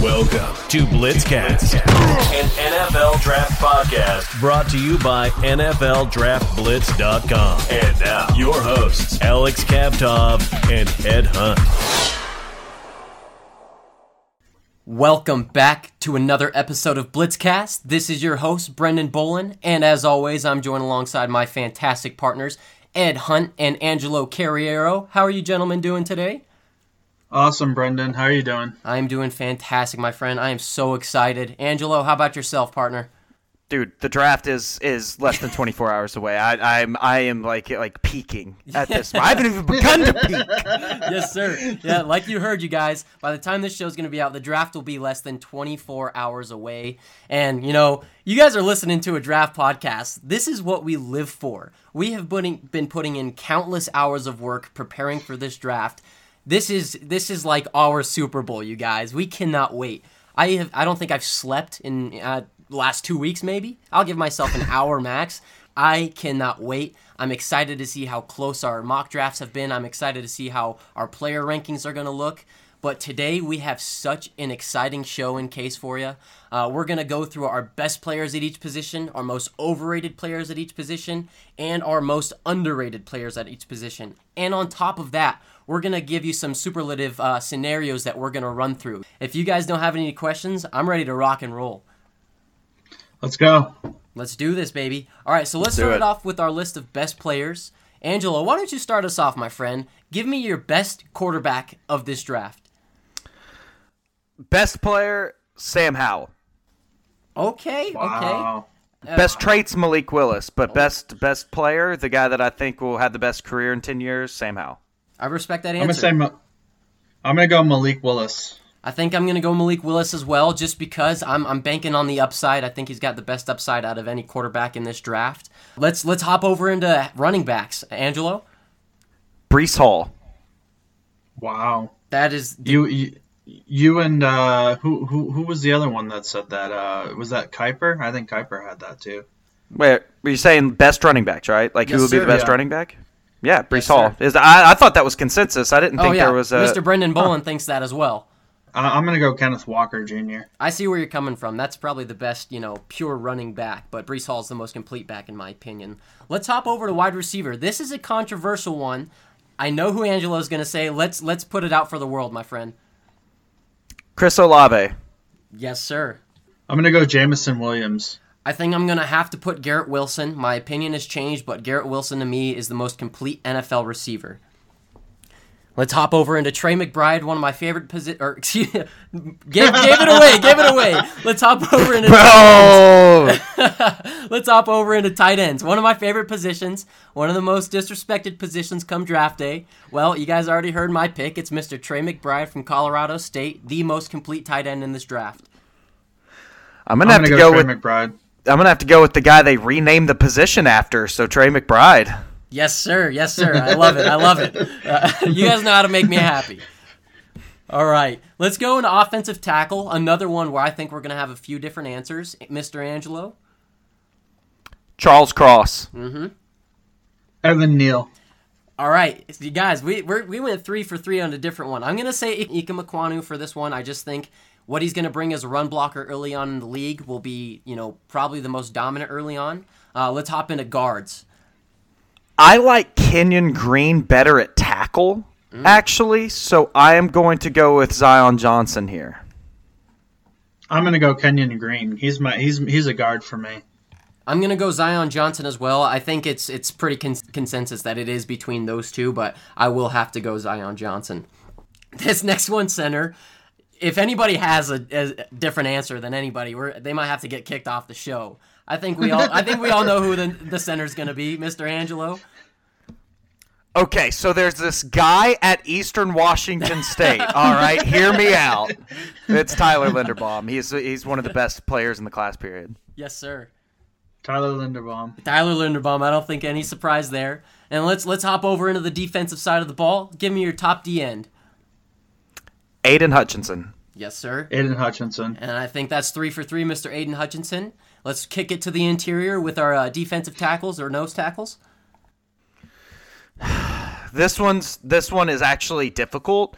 Welcome to Blitzcast, an NFL draft podcast brought to you by NFLDraftBlitz.com. And now, your hosts, Alex Kavtov and Ed Hunt. Welcome back to another episode of Blitzcast. This is your host, Brendan Bolin, and as always, I'm joined alongside my fantastic partners, Ed Hunt and Angelo Carriero. How are you gentlemen doing today? Awesome, Brendan. How are you doing? I'm doing fantastic, my friend. I am so excited. Angelo, how about yourself, partner? Dude, the draft is is less than 24 hours away. I, I'm I am like like peaking at this. I haven't even begun to peak. yes, sir. Yeah, like you heard, you guys. By the time this show's going to be out, the draft will be less than 24 hours away. And you know, you guys are listening to a draft podcast. This is what we live for. We have been been putting in countless hours of work preparing for this draft this is this is like our Super Bowl, you guys. We cannot wait. I have I don't think I've slept in uh, last two weeks. Maybe I'll give myself an hour max. I cannot wait. I'm excited to see how close our mock drafts have been. I'm excited to see how our player rankings are going to look. But today we have such an exciting show in case for you. Uh, we're going to go through our best players at each position, our most overrated players at each position, and our most underrated players at each position. And on top of that, we're going to give you some superlative uh, scenarios that we're going to run through. If you guys don't have any questions, I'm ready to rock and roll. Let's go. Let's do this, baby. All right, so let's, let's start it off with our list of best players. Angelo, why don't you start us off, my friend? Give me your best quarterback of this draft. Best player, Sam Howell. Okay, wow. okay. Best traits, Malik Willis, but oh. best best player, the guy that I think will have the best career in ten years, Sam Howell. I respect that answer. I'm gonna say, I'm gonna go Malik Willis. I think I'm gonna go Malik Willis as well, just because I'm I'm banking on the upside. I think he's got the best upside out of any quarterback in this draft. Let's let's hop over into running backs. Angelo, Breece Hall. Wow, that is you. you you and uh, who who who was the other one that said that? Uh, was that Kiper? I think Kiper had that too. Wait, were you saying best running backs, right? Like yes, who would be the best yeah. running back? Yeah, Breece yes, Hall is. I, I thought that was consensus. I didn't oh, think yeah. there was a. Mr. Brendan Bolin huh. thinks that as well. I'm gonna go Kenneth Walker Jr. I see where you're coming from. That's probably the best, you know, pure running back. But Breece Hall is the most complete back in my opinion. Let's hop over to wide receiver. This is a controversial one. I know who Angelo is gonna say. Let's let's put it out for the world, my friend. Chris Olave. Yes, sir. I'm gonna go Jameson Williams. I think I'm going to have to put Garrett Wilson. My opinion has changed, but Garrett Wilson to me is the most complete NFL receiver. Let's hop over into Trey McBride, one of my favorite positions. Or excuse me, give, give it away, give it away. Let's hop over into Bro. Let's hop over into tight ends. One of my favorite positions, one of the most disrespected positions come draft day. Well, you guys already heard my pick. It's Mr. Trey McBride from Colorado State, the most complete tight end in this draft. I'm gonna I'm have gonna to go, go with McBride. I'm gonna have to go with the guy they renamed the position after. So Trey McBride. Yes, sir. Yes, sir. I love it. I love it. Uh, you guys know how to make me happy. All right, let's go into offensive tackle. Another one where I think we're gonna have a few different answers. Mr. Angelo. Charles Cross. Mm-hmm. Evan Neal. All right, you guys, we we went three for three on a different one. I'm gonna say Ikem Ekwonu for this one. I just think what he's going to bring as a run blocker early on in the league will be, you know, probably the most dominant early on. Uh, let's hop into guards. I like Kenyon Green better at tackle, mm. actually, so I am going to go with Zion Johnson here. I'm going to go Kenyon Green. He's my he's he's a guard for me. I'm gonna go Zion Johnson as well. I think it's it's pretty con- consensus that it is between those two, but I will have to go Zion Johnson. This next one, center if anybody has a, a, different answer than anybody, we're, they might have to get kicked off the show. I think we all I think we all know who the the center's going to be, Mr. Angelo. Okay, so there's this guy at Eastern Washington State. All right, hear me out. It's Tyler Linderbaum. He's he's one of the best players in the class period. Yes, sir. Tyler Linderbaum. Tyler Linderbaum. I don't think any surprise there. And let's let's hop over into the defensive side of the ball. Give me your top D end. Aiden Hutchinson. Yes, sir. Aidan Hutchinson. And I think that's three for three, Mr. Aidan Hutchinson. Let's kick it to the interior with our uh, defensive tackles or nose tackles. this one's this one is actually difficult.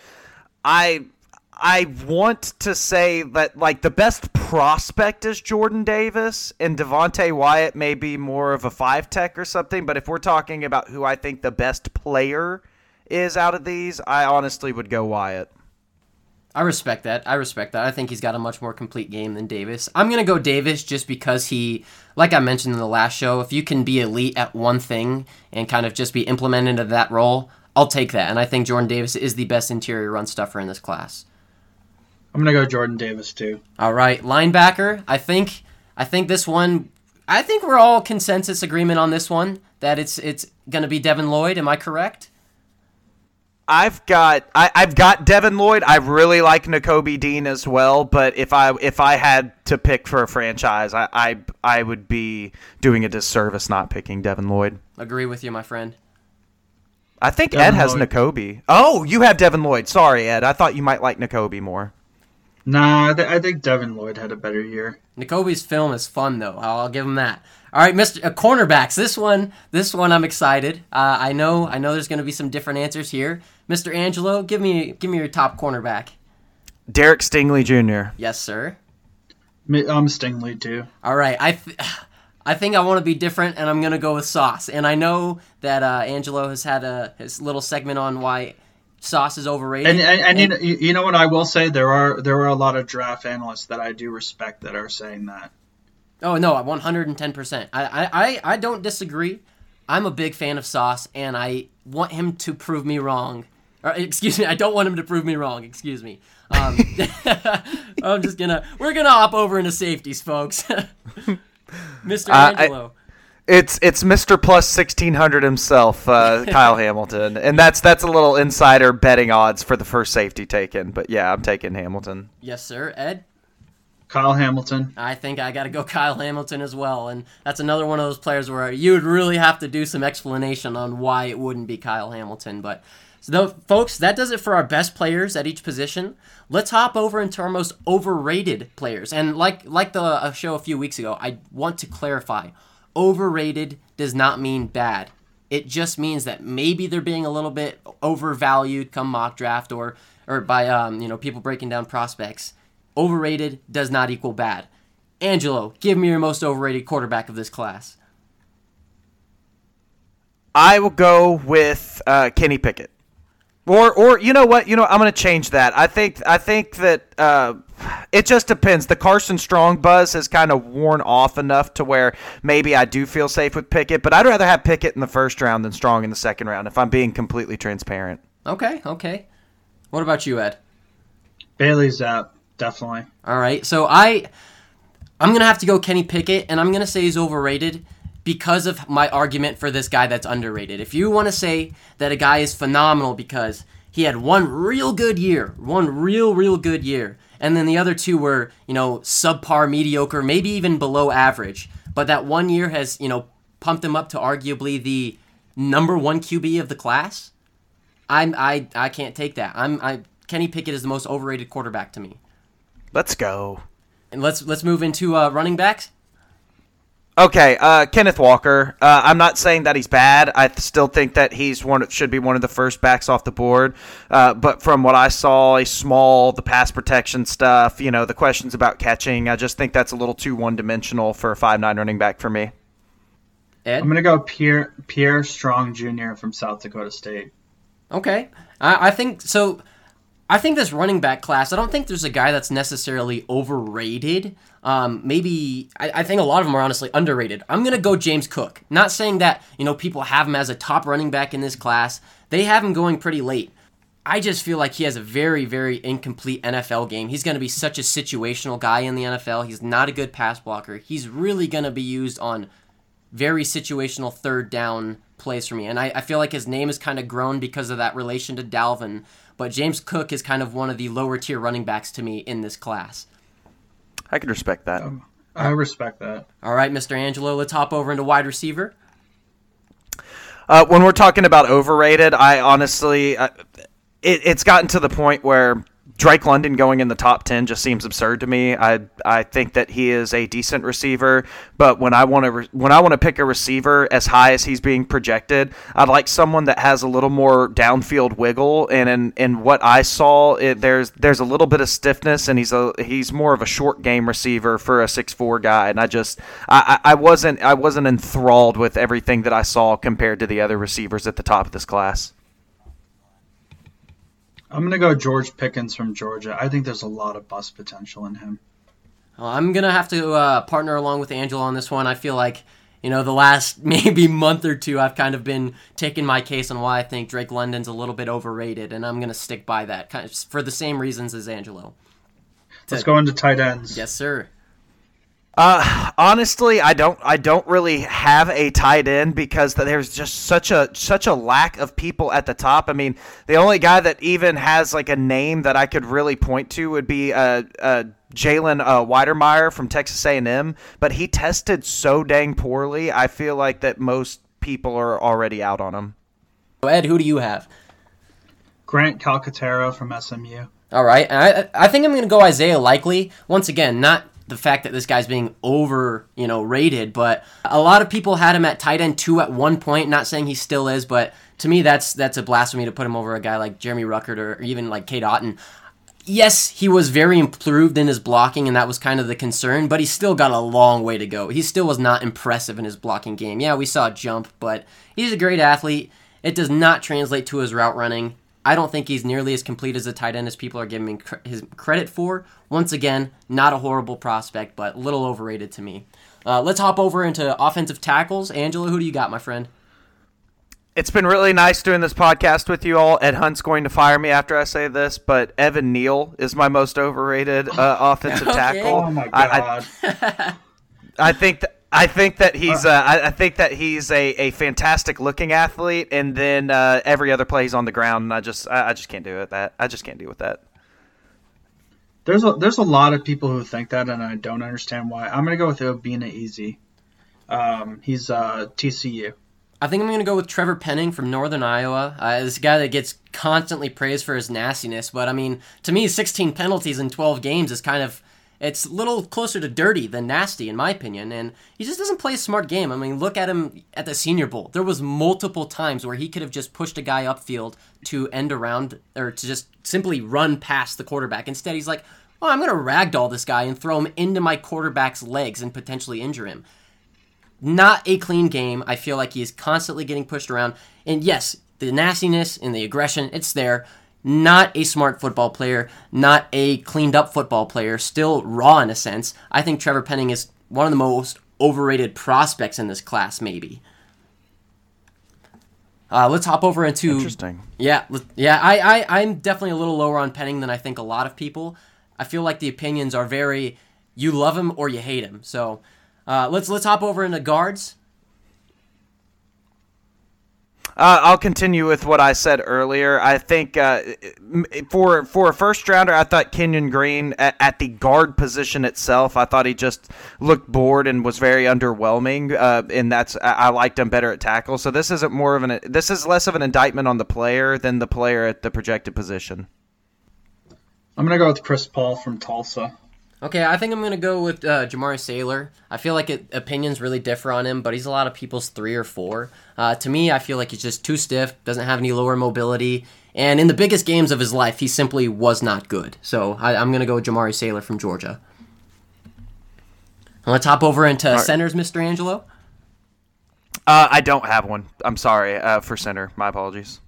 I I want to say that like the best prospect is Jordan Davis and Devonte Wyatt may be more of a five tech or something. But if we're talking about who I think the best player is out of these, I honestly would go Wyatt. I respect that. I respect that. I think he's got a much more complete game than Davis. I'm going to go Davis just because he, like I mentioned in the last show, if you can be elite at one thing and kind of just be implemented into that role, I'll take that. And I think Jordan Davis is the best interior run stuffer in this class. I'm gonna go Jordan Davis too. All right, linebacker. I think I think this one. I think we're all consensus agreement on this one that it's it's gonna be Devin Lloyd. Am I correct? I've got I, have got Devin Lloyd. I really like Nakobe Dean as well. But if I if I had to pick for a franchise, I I, I would be doing a disservice not picking Devin Lloyd. Agree with you, my friend. I think Devin Ed has Lloyd. Nakobe. Oh, you have Devin Lloyd. Sorry, Ed. I thought you might like Nakobe more. Nah, I, th- I think Devin Lloyd had a better year. Nakobe's film is fun though. I'll give him that. All right, Mr. Uh, cornerbacks. This one, this one, I'm excited. Uh, I know, I know. There's going to be some different answers here. Mr. Angelo, give me, give me your top cornerback. Derek Stingley Jr. Yes, sir. I'm Stingley too. All right, I, th- I think I want to be different, and I'm going to go with Sauce. And I know that uh, Angelo has had a his little segment on why Sauce is overrated. And, and, and, and, you know what I will say there are there are a lot of draft analysts that I do respect that are saying that. Oh no, 110. percent I, I I don't disagree. I'm a big fan of Sauce, and I want him to prove me wrong. Or, excuse me, I don't want him to prove me wrong. Excuse me. Um, I'm just gonna we're gonna hop over into safeties, folks. Mr. Uh, Angelo. I, it's it's Mr. Plus sixteen hundred himself, uh, Kyle Hamilton, and that's that's a little insider betting odds for the first safety taken. But yeah, I'm taking Hamilton. Yes, sir. Ed. Kyle Hamilton. I think I got to go Kyle Hamilton as well, and that's another one of those players where you would really have to do some explanation on why it wouldn't be Kyle Hamilton. But so, folks, that does it for our best players at each position. Let's hop over into our most overrated players, and like like the show a few weeks ago, I want to clarify overrated does not mean bad. It just means that maybe they're being a little bit overvalued come mock draft or or by um, you know people breaking down prospects. Overrated does not equal bad. Angelo, give me your most overrated quarterback of this class. I will go with uh, Kenny Pickett. Or, or you know what? You know, I'm going to change that. I think, I think that uh, it just depends. The Carson Strong buzz has kind of worn off enough to where maybe I do feel safe with Pickett, but I'd rather have Pickett in the first round than Strong in the second round. If I'm being completely transparent. Okay, okay. What about you, Ed? Bailey's Zappe, definitely. All right, so I, I'm gonna have to go Kenny Pickett, and I'm gonna say he's overrated because of my argument for this guy that's underrated. If you want to say that a guy is phenomenal because he had one real good year, one real, real good year, and then the other two were, you know, subpar, mediocre, maybe even below average, but that one year has, you know, pumped him up to arguably the number one QB of the class. I'm I I can't take that. I'm I Kenny Pickett is the most overrated quarterback to me. Let's go. And let's let's move into uh, running backs. Okay, uh, Kenneth Walker. Uh, I'm not saying that he's bad. I still think that he's one should be one of the first backs off the board. Uh, but from what I saw, a small, the pass protection stuff, you know, the questions about catching. I just think that's a little too one dimensional for a five nine running back for me. Ed? I'm gonna go Pierre Pierre Strong Jr. from South Dakota State. Okay, I, I think so. I think this running back class, I don't think there's a guy that's necessarily overrated. Um, maybe I, I, think a lot of them are honestly underrated. I'm gonna go James Cook. Not saying that you know people have him as a top running back in this class. They have him going pretty late. I just feel like he has a very, very incomplete NFL game. He's going to be such a situational guy in the NFL. He's not a good pass blocker. He's really going to be used on very situational third down plays for me. And I, I feel like his name has kind of grown because of that relation to Dalvin. But James Cook is kind of one of the lower tier running backs to me in this class. I can respect that. Um, I respect that. All right, Mr. Angelo, let's hop over into wide receiver. Uh, when we're talking about overrated, I honestly, uh, it, it's gotten to the point where Drake London going in the top ten just seems absurd to me. I I think that he is a decent receiver, but when I want to re- when I want to pick a receiver as high as he's being projected, I'd like someone that has a little more downfield wiggle. And in, in what I saw, it, there's there's a little bit of stiffness, and he's a he's more of a short game receiver for a six four guy. And I just I, I wasn't I wasn't enthralled with everything that I saw compared to the other receivers at the top of this class. I'm gonna go George Pickens from Georgia. I think there's a lot of bust potential in him. Well, I'm gonna have to uh, partner along with Angelo on this one. I feel like you know the last maybe month or two, I've kind of been taking my case on why I think Drake London's a little bit overrated, and I'm gonna stick by that kind of for the same reasons as Angelo. Let's go into tight ends. Yes, sir. Uh, honestly, I don't. I don't really have a tight end because there's just such a such a lack of people at the top. I mean, the only guy that even has like a name that I could really point to would be uh, uh Jalen uh, Wydermyer from Texas A&M, but he tested so dang poorly. I feel like that most people are already out on him. Ed, who do you have? Grant Calcaterra from SMU. All right, I I think I'm going to go Isaiah Likely. Once again, not the fact that this guy's being over, you know, rated, but a lot of people had him at tight end two at one point. Not saying he still is, but to me, that's that's a blasphemy to put him over a guy like Jeremy Ruckert or even like Cade Otton. Yes, he was very improved in his blocking, and that was kind of the concern, but he still got a long way to go. He still was not impressive in his blocking game. Yeah, we saw a jump, but he's a great athlete. It does not translate to his route running. I don't think he's nearly as complete as a tight end as people are giving him credit for. Once again, not a horrible prospect, but a little overrated to me. Uh, let's hop over into offensive tackles. Angela, who do you got, my friend? It's been really nice doing this podcast with you all. Ed Hunt's going to fire me after I say this, but Evan Neal is my most overrated uh, offensive okay. tackle. Oh my god! I, I, I think that I think that he's. Uh, I, I, think that he's a, a fantastic looking athlete, and then uh, every other play he's on the ground, and I just I, I, just can't do it. That I just can't deal with that. There's a there's a lot of people who think that, and I don't understand why. I'm gonna go with Obinna Eze. Um, he's uh, TCU. I think I'm going to go with Trevor Penning from Northern Iowa. Uh, this guy that gets constantly praised for his nastiness, but I mean, to me, 16 penalties in 12 games is kind of it's a little closer to dirty than nasty, in my opinion. And he just doesn't play a smart game. I mean, look at him at the Senior Bowl. There was multiple times where he could have just pushed a guy upfield to end around or to just simply run past the quarterback. Instead, he's like, "Oh, I'm going to ragdoll this guy and throw him into my quarterback's legs and potentially injure him." Not a clean game. I feel like he is constantly getting pushed around. And yes, the nastiness and the aggression, it's there not a smart football player, not a cleaned up football player, still raw in a sense. I think Trevor Penning is one of the most overrated prospects in this class, maybe. Uh, let's hop over into interesting. Yeah, yeah. I, I I'm definitely a little lower on Penning than I think a lot of people. I feel like the opinions are very you love him or you hate him. So uh, let's let's hop over into guards. Uh, I'll continue with what I said earlier. I think uh, for for a first rounder, I thought Kenyon Green at, at, the guard position itself, I thought he just looked bored and was very underwhelming. Uh, and that's I liked him better at tackle. So this isn't more of an this is less of an indictment on the player than the player at the projected position. I'm gonna go with Chris Paul from Tulsa. Okay, I think I'm gonna go with uh, Jamaree Salyer. I feel like it, opinions really differ on him, but he's a lot of people's three or four. Uh, to me, I feel like he's just too stiff, doesn't have any lower mobility, and in the biggest games of his life, he simply was not good. So I, am gonna go with Jamaree Salyer from Georgia. Let's gonna over into right. centers, Mr. Angelo. Uh, I don't have one. I'm sorry uh, for center. My apologies.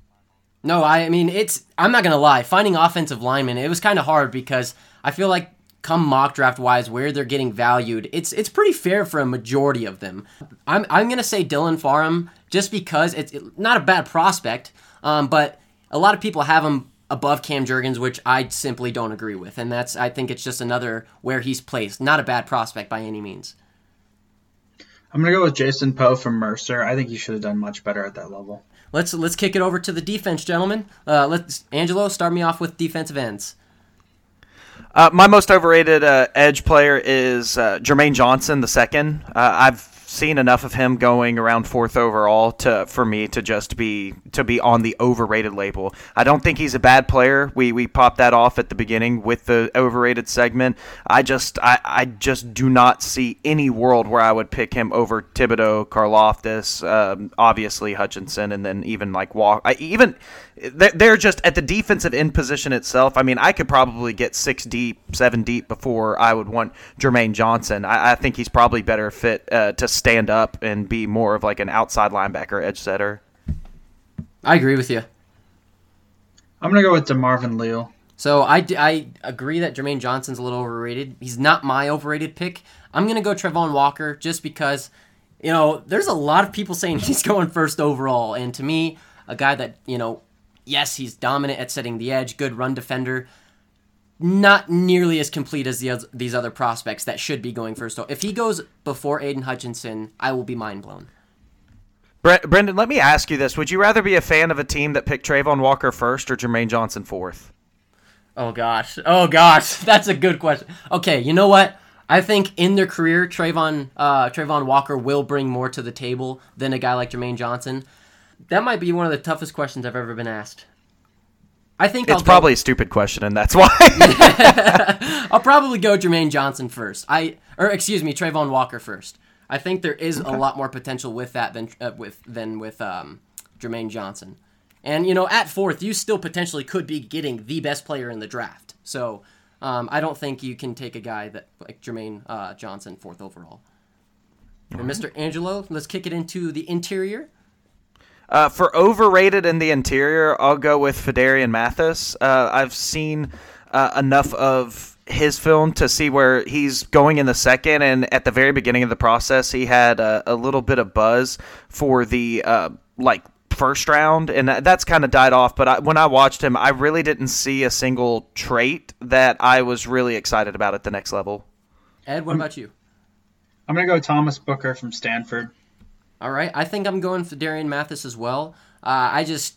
No, I mean it's. I'm not gonna lie. Finding offensive linemen, it was kind of hard because I feel like come mock draft wise where they're getting valued, it's it's pretty fair for a majority of them. I'm I'm gonna say Dylan Parham just because it's not a bad prospect, um, but a lot of people have him above Cam Jurgens, which I simply don't agree with, and that's I think it's just another where he's placed. Not a bad prospect by any means. I'm gonna go with Jason Poe from Mercer. I think he should have done much better at that level. Let's let's kick it over to the defense, gentlemen. Uh, let's Angelo start me off with defensive ends. Uh, my most overrated uh, edge player is uh, Jermaine Johnson the second. Uh, I've seen enough of him going around fourth overall to for me to just be to be on the overrated label. I don't think he's a bad player. We we popped that off at the beginning with the overrated segment. I just I, I just do not see any world where I would pick him over Thibodeaux, Karlaftis, um, obviously Hutchinson, and then even like Walk. I, even they're just at the defensive end position itself. I mean, I could probably get six deep, seven deep before I would want Jermaine Johnson. I, I think he's probably better fit uh, to stand up and be more of like an outside linebacker, edge setter. I agree with you. I'm gonna go with Demarvin Leal. So I, I agree that Jermaine Johnson's a little overrated. He's not my overrated pick. I'm gonna go Travon Walker just because, you know, there's a lot of people saying he's going first overall, and to me, a guy that you know yes, he's dominant at setting the edge, good run defender. Not nearly as complete as the, these other prospects that should be going first. If he goes before Aidan Hutchinson, I will be mind blown. Brendan, let me ask you this: Would you rather be a fan of a team that picked Travon Walker first or Jermaine Johnson fourth? Oh gosh, oh gosh, that's a good question. Okay, you know what? I think in their career, Travon uh, Travon Walker will bring more to the table than a guy like Jermaine Johnson. That might be one of the toughest questions I've ever been asked. I think it's I'll probably go, a stupid question, and that's why. I'll probably go Jermaine Johnson first. I or excuse me, Travon Walker first. I think there is okay. a lot more potential with that than uh, with than with um, Jermaine Johnson. And you know, at fourth, you still potentially could be getting the best player in the draft. So um, I don't think you can take a guy that like Jermaine uh, Johnson fourth overall. Mr. Angelo, let's kick it into the interior. Uh, for overrated in the interior, I'll go with Phidarian Mathis. Uh, I've seen uh, enough of his film to see where he's going in the second, and at the very beginning of the process, he had a, a little bit of buzz for the uh, like first round, and that's kind of died off. But I, when I watched him, I really didn't see a single trait that I was really excited about at the next level. Ed, what about you? I'm gonna go Thomas Booker from Stanford. All right, I think I'm going Phidarian Mathis as well. Uh, I just,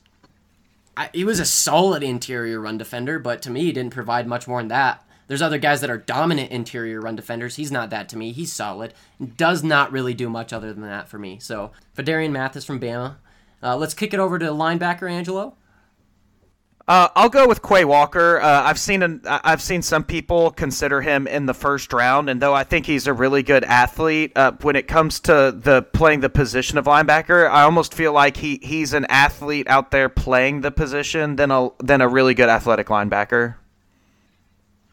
I, he was a solid interior run defender, but to me, he didn't provide much more than that. There's other guys that are dominant interior run defenders. He's not that to me. He's solid. Does not really do much other than that for me. So, Phidarian Mathis from Bama. Uh, let's kick it over to linebacker Angelo. Uh, I'll go with Quay Walker. Uh, I've seen an, I've seen some people consider him in the first round, and though I think he's a really good athlete, uh, when it comes to the playing the position of linebacker, I almost feel like he, he's an athlete out there playing the position than a than a really good athletic linebacker.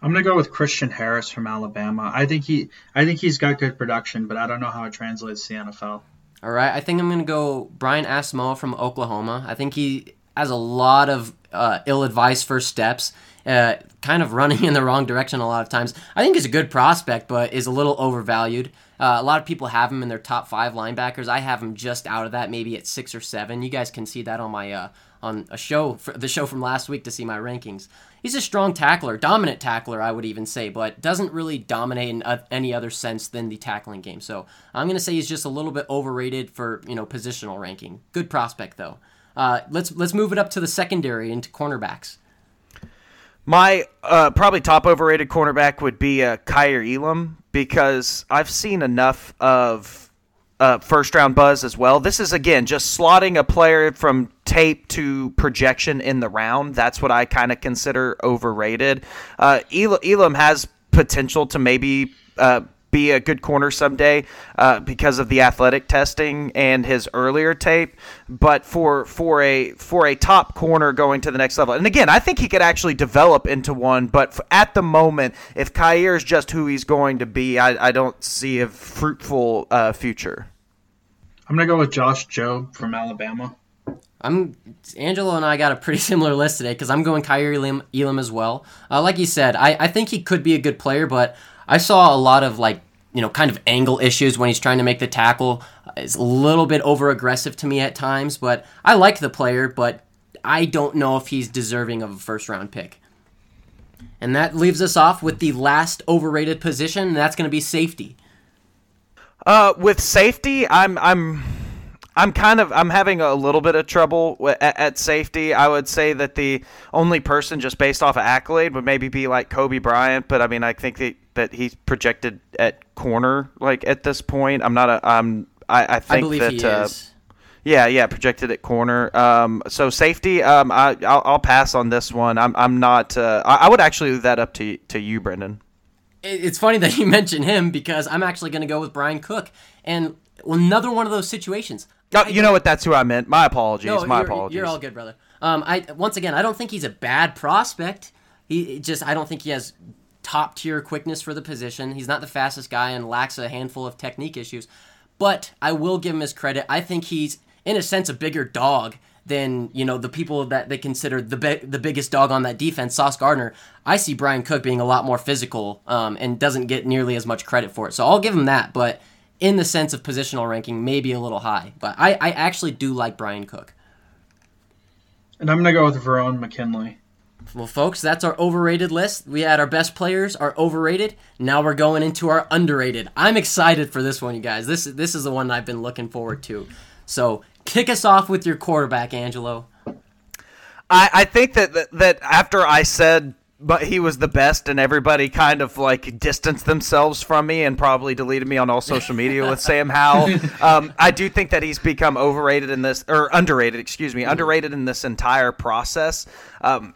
I'm gonna go with Christian Harris from Alabama. I think he I think he's got good production, but I don't know how it translates to the NFL. All right, I think I'm gonna go Brian Asamoah from Oklahoma. I think he has a lot of uh, ill-advised first steps, uh, kind of running in the wrong direction a lot of times. I think he's a good prospect, but is a little overvalued. Uh, a lot of people have him in their top five linebackers. I have him just out of that, maybe at six or seven. You guys can see that on my uh, on a show, the show from last week to see my rankings. He's a strong tackler, dominant tackler, I would even say, but doesn't really dominate in uh, any other sense than the tackling game. So I'm going to say he's just a little bit overrated for you know positional ranking. Good prospect though. Uh, let's let's move it up to the secondary into cornerbacks. My uh, probably top overrated cornerback would be uh, Kaiir Elam because I've seen enough of uh, first round buzz as well. This is again just slotting a player from tape to projection in the round. That's what I kind of consider overrated. Uh, Elam has potential to maybe uh, be a good corner someday uh, because of the athletic testing and his earlier tape. But for for a for a top corner going to the next level, and again, I think he could actually develop into one. But at the moment, if Kaiir is just who he's going to be, I, I don't see a fruitful uh, future. I'm gonna go with Josh Jobe from Alabama. I'm Angelo and I got a pretty similar list today because I'm going Kaiir Elam, Elam as well. Uh, like you said, I, I think he could be a good player, but I saw a lot of like you know kind of angle issues when he's trying to make the tackle. It's a little bit over aggressive to me at times, but I like the player, but I don't know if he's deserving of a first round pick. And that leaves us off with the last overrated position, and that's going to be safety. Uh, with safety, I'm I'm I'm kind of I'm having a little bit of trouble at, at, safety. I would say that the only person just based off of accolade would maybe be like Coby Bryant, but I mean I think that, that he's projected at corner like at this point. I'm not a I'm I, I think I believe that. he uh, is. Yeah, yeah, projected at corner. Um, so safety, um, I, I'll, I'll pass on this one. I'm, I'm not. Uh, I, I would actually leave that up to to you, Brendan. It's funny that you mention him because I'm actually going to go with Bryan Cook and another one of those situations. Oh, you know what? That's who I meant. My apologies. No, My you're, apologies. You're all good, brother. Um, I once again, I don't think he's a bad prospect. He just, I don't think he has top tier quickness for the position. He's not the fastest guy and lacks a handful of technique issues. But I will give him his credit. I think he's, in a sense, a bigger dog than you know the people that they consider the bi- the biggest dog on that defense, Sauce Gardner. I see Bryan Cook being a lot more physical um, and doesn't get nearly as much credit for it. So I'll give him that. But in the sense of positional ranking, maybe a little high. But I, I actually do like Bryan Cook. And I'm gonna go with Verone McKinley. Well, folks, that's our overrated list. We had our best players, our overrated. Now we're going into our underrated. I'm excited for this one, you guys. This this is the one I've been looking forward to. So kick us off with your quarterback, Angelo. I, I think that, that that after I said but he was the best and everybody kind of like distanced themselves from me and probably deleted me on all social media with Sam Howell. Um, I do think that he's become overrated in this or underrated, excuse me, underrated in this entire process. Um,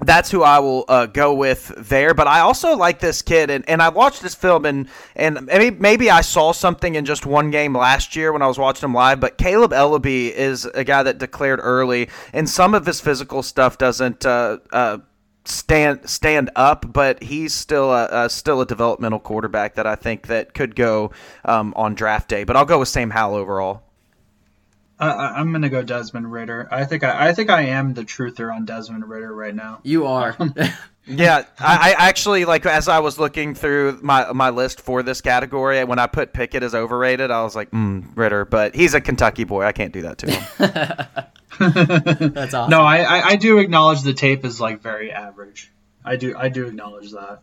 that's who I will uh, go with there. But I also like this kid, and, and I watched this film, and and maybe, maybe I saw something in just one game last year when I was watching him live. But Kaleb Eleby is a guy that declared early, and some of his physical stuff doesn't. Uh, uh, stand stand up, but he's still a, still a developmental quarterback that I think that could go um, on draft day. But I'll go with Sam Howell overall. I, I, I'm gonna go Desmond Ridder. I think I, I think I am the truther on Desmond Ridder right now. You are. Yeah, I, I actually like as I was looking through my my list for this category when I put Pickett as overrated, I was like, mm, Ridder, but he's a Kentucky boy. I can't do that to him. that's awesome. No, I, I, I do acknowledge the tape is like very average. I do I do acknowledge that.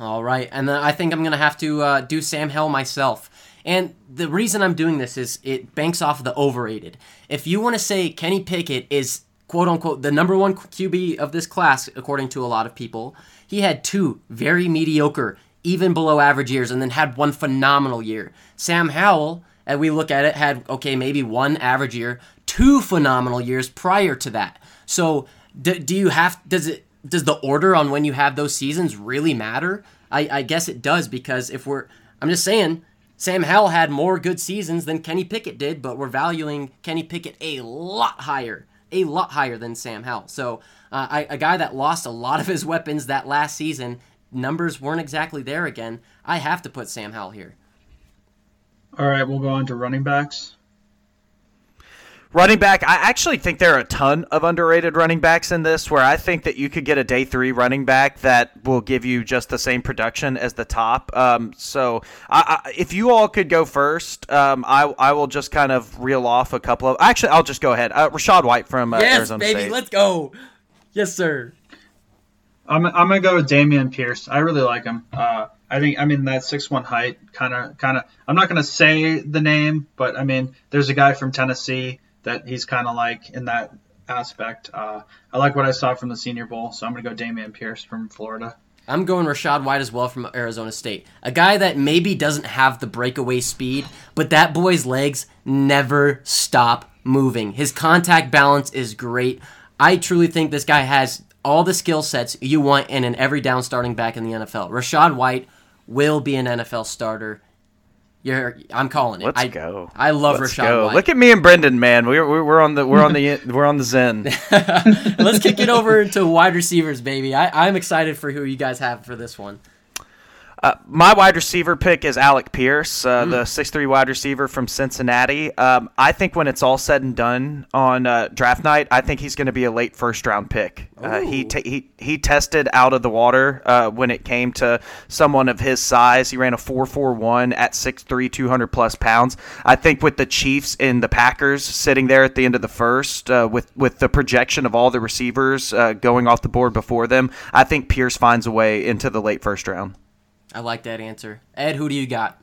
All right, and then I think I'm gonna have to uh, do Sam Howell myself. And the reason I'm doing this is it banks off the overrated. If you want to say Kenny Pickett is quote unquote the number one QB of this class, according to a lot of people, he had two very mediocre, even below average years, and then had one phenomenal year. Sam Howell, and we look at it, had okay maybe one average year, two phenomenal years prior to that. So do, do you have does it does the order on when you have those seasons really matter? I, I guess it does because if we're I'm just saying Sam Howell had more good seasons than Kenny Pickett did, but we're valuing Kenny Pickett a lot higher, a lot higher than Sam Howell. So uh, I, a guy that lost a lot of his weapons that last season, numbers weren't exactly there again. I have to put Sam Howell here. All right, we'll go on to running backs. Running back, I actually think there are a ton of underrated running backs in this. Where I think that you could get a day three running back that will give you just the same production as the top. Um, so I, I, if you all could go first, um, I I will just kind of reel off a couple of. Actually, I'll just go ahead. Uh, Rachaad White from uh, yes, Arizona baby, State. let's go. Yes, sir. I'm I'm gonna go with Dameon Pierce. I really like him. Uh, I think I mean that six one height kind of kind of. I'm not gonna say the name, but I mean there's a guy from Tennessee that he's kind of like in that aspect. Uh, I like what I saw from the Senior Bowl, so I'm gonna go Dameon Pierce from Florida. I'm going Rachaad White as well from Arizona State. A guy that maybe doesn't have the breakaway speed, but that boy's legs never stop moving. His contact balance is great. I truly think this guy has all the skill sets you want in an every down starting back in the NFL. Rachaad White will be an NFL starter. You're, I'm calling it. Let's I, go. I love Let's Rachaad go. White. Look at me and Brendan, man. We're, we're, we're on the we're on the we're on the zen. Let's kick it over to wide receivers, baby. I, I'm excited for who you guys have for this one. Uh, my wide receiver pick is Alec Pierce, uh, the 6'3 wide receiver from Cincinnati. Um, I think when it's all said and done on uh, draft night, I think he's going to be a late first round pick. Uh, he, ta he he tested out of the water uh, when it came to someone of his size. He ran a 4.41 at 6'3, 200 plus pounds. I think with the Chiefs and the Packers sitting there at the end of the first, uh, with with the projection of all the receivers uh, going off the board before them, I think Pierce finds a way into the late first round. I like that answer. Ed, who do you got?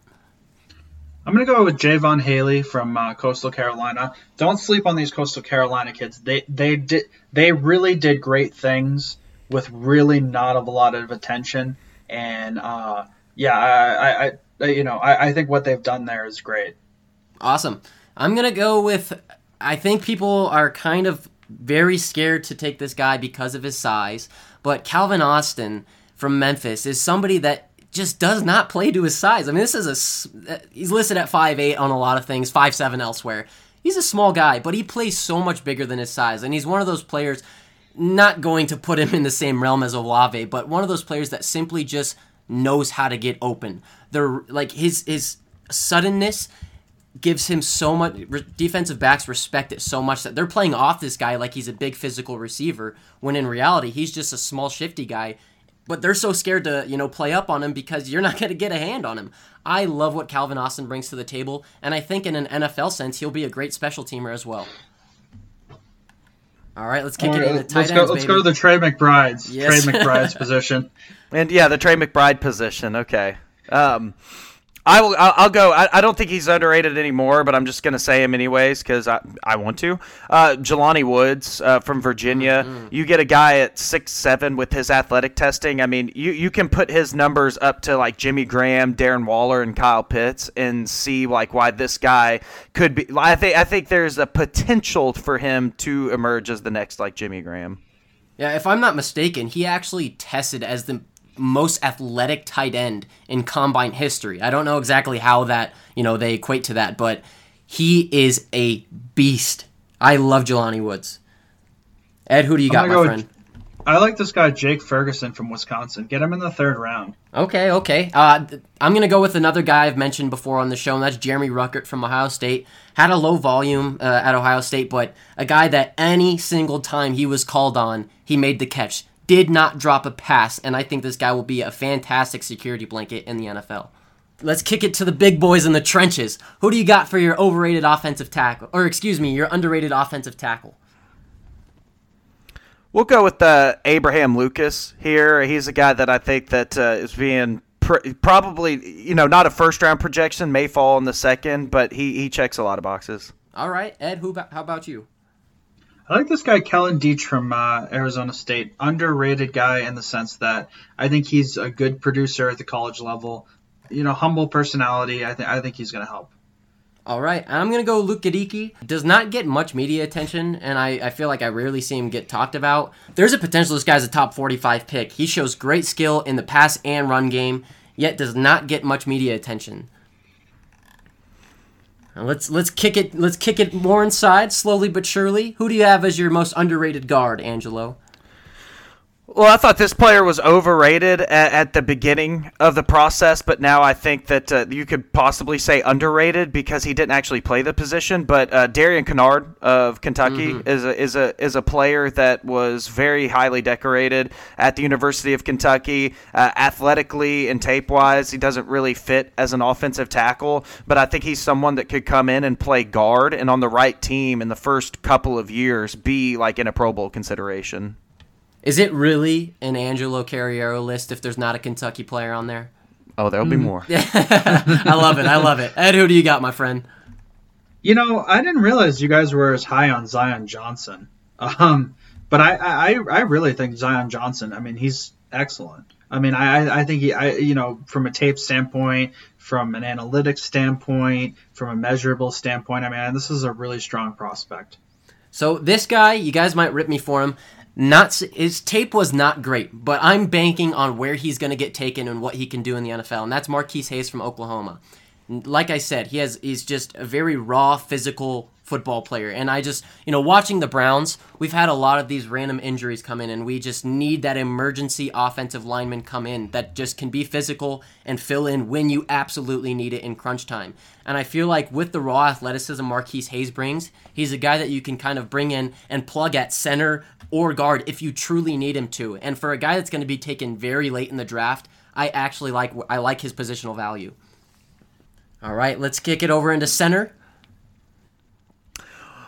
I'm gonna go with Jaivon Heiligh from uh, Coastal Carolina. Don't sleep on these Coastal Carolina kids. They they did they really did great things with really not a lot of attention. And uh, yeah, I, I, I you know I, I think what they've done there is great. Awesome. I'm gonna go with. I think people are kind of very scared to take this guy because of his size, but Calvin Austin from Memphis is somebody that just does not play to his size. I mean, this is a he's listed at 5'8 on a lot of things, 5'7 elsewhere. He's a small guy, but he plays so much bigger than his size, and he's one of those players. Not going to put him in the same realm as Olave, but one of those players that simply just knows how to get open. The like his his suddenness gives him so much re- defensive backs respect it so much that they're playing off this guy like he's a big physical receiver when in reality he's just a small shifty guy but they're so scared to you know play up on him because you're not going to get a hand on him i love what calvin austin brings to the table and i think in an nfl sense he'll be a great special teamer as well all right let's kick All it right, into tight let's ends go. Let's baby. go to the Trey McBride's. Yes. Trey McBride's position. And yeah, the Trey McBride position. Okay. Um, I will. I'll, I'll go. I, I don't think he's underrated anymore, but I'm just going to say him anyways because I, I want to. Uh, Jelani Woods uh, from Virginia. You get a guy at six seven with his athletic testing. I mean, you you can put his numbers up to like Jimmy Graham, Darren Waller, and Kyle Pitts, and see like why this guy could be. I think I think there's a potential for him to emerge as the next like Jimmy Graham. Yeah, if I'm not mistaken, he actually tested as the most athletic tight end in combine history. I don't know exactly how that, you know, they equate to that, but he is a beast. I love Jelani Woods. Ed, who do you got, my go friend? with- I like this guy Jake Ferguson from Wisconsin. Get him in the third round. Okay, okay. Uh, I'm going to go with another guy I've mentioned before on the show, and that's Jeremy Ruckert from Ohio State. Had a low volume uh, at Ohio State, but a guy that any single time he was called on, he made the catch. Did not drop a pass, and I think this guy will be a fantastic security blanket in the NFL. Let's kick it to the big boys in the trenches. Who do you got for your overrated offensive tackle? Or, excuse me, your underrated offensive tackle? We'll go with uh, Abraham Lucas here. He's a guy that I think that uh, is being pr- probably, you know, not a first round projection, may fall in the second, but he, he checks a lot of boxes. All right, Ed, who, about- how about you? I like this guy Kellen Diesch from uh, Arizona State. Underrated guy in the sense that I think he's a good producer at the college level. You know, humble personality. I think I think he's going to help. All right, I'm gonna go Luke Goedeke. Does not get much media attention, and I, I feel like I rarely see him get talked about. There's a potential this guy's a top 45 pick. He shows great skill in the pass and run game, yet does not get much media attention. Let's let's kick it let's kick it more inside, slowly but surely. Who do you have as your most underrated guard, Angelo? Well, I thought this player was overrated at, at the beginning of the process, but now I think that uh, you could possibly say underrated because he didn't actually play the position. But uh, Darian Kinnard of Kentucky is a is a is a player that was very highly decorated at the University of Kentucky, uh, athletically and tape wise. He doesn't really fit as an offensive tackle, but I think he's someone that could come in and play guard, and on the right team in the first couple of years be like in a Pro Bowl consideration. Is it really an Angelo Carriero list if there's not a Kentucky player on there? Oh, there'll be more. I love it. I love it. Ed, who do you got, my friend? You know, I didn't realize you guys were as high on Zion Johnson. Um, but I, I, I really think Zion Johnson. I mean, he's excellent. I mean, I, I think he, I, you know, from a tape standpoint, from an analytics standpoint, from a measurable standpoint. I mean, this is a really strong prospect. So this guy, you guys might rip me for him. Not his tape was not great, but I'm banking on where he's going to get taken and what he can do in the NFL, and that's Marquis Hayes from Oklahoma. Like I said, he has he's just a very raw physical football player, and I just you know watching the Browns, we've had a lot of these random injuries come in, and we just need that emergency offensive lineman come in that just can be physical and fill in when you absolutely need it in crunch time. And I feel like with the raw athleticism Marquis Hayes brings, he's a guy that you can kind of bring in and plug at center or guard if you truly need him to. And for a guy that's going to be taken very late in the draft, I actually like I like his positional value. All right, let's kick it over into center.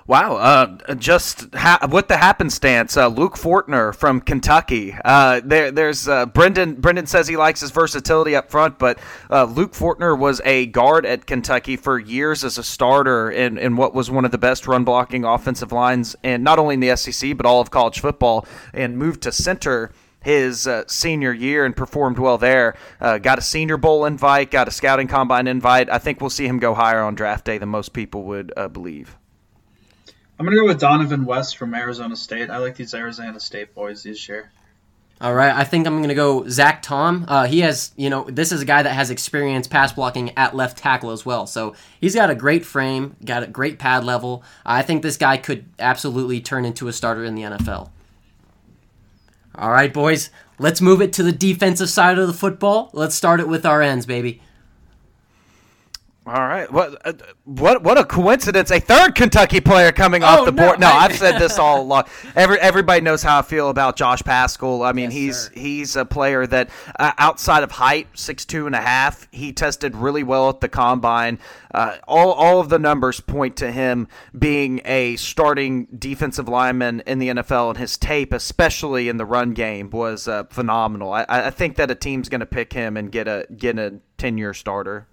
Wow, uh, just ha- what the happenstance. Uh, Luke Fortner from Kentucky. Uh, there, there's uh, Brendan. Brendan says he likes his versatility up front, but uh, Luke Fortner was a guard at Kentucky for years as a starter in, in what was one of the best run blocking offensive lines, and not only in the SEC but all of college football, and moved to center his uh, senior year and performed well there. Uh, got a Senior Bowl invite, got a scouting combine invite. I think we'll see him go higher on draft day than most people would uh, believe. I'm gonna go with Dohnovan West from Arizona State. I like these Arizona State boys this year. All right, I think I'm to go Zach Tom. Uh, he has, you know, this is a guy that has experience pass blocking at left tackle as well. So he's got a great frame, got a great pad level. I think this guy could absolutely turn into a starter in the NFL. All right, boys, let's move it to the defensive side of the football. Let's start it with our ends, baby. All right. What uh, what what a coincidence! A third Kentucky player coming off Oh, the no, board. No, I- I've said this all along. Every everybody knows how I feel about Josh Paschal. I mean, Yes, he's sir. he's a player that uh, outside of height, six two and a half, he tested really well at the combine. Uh, all all of the numbers point to him being a starting defensive lineman in the NFL, and his tape, especially in the run game, was uh, phenomenal. I, I think that a team's going to pick him and get a get a ten year starter.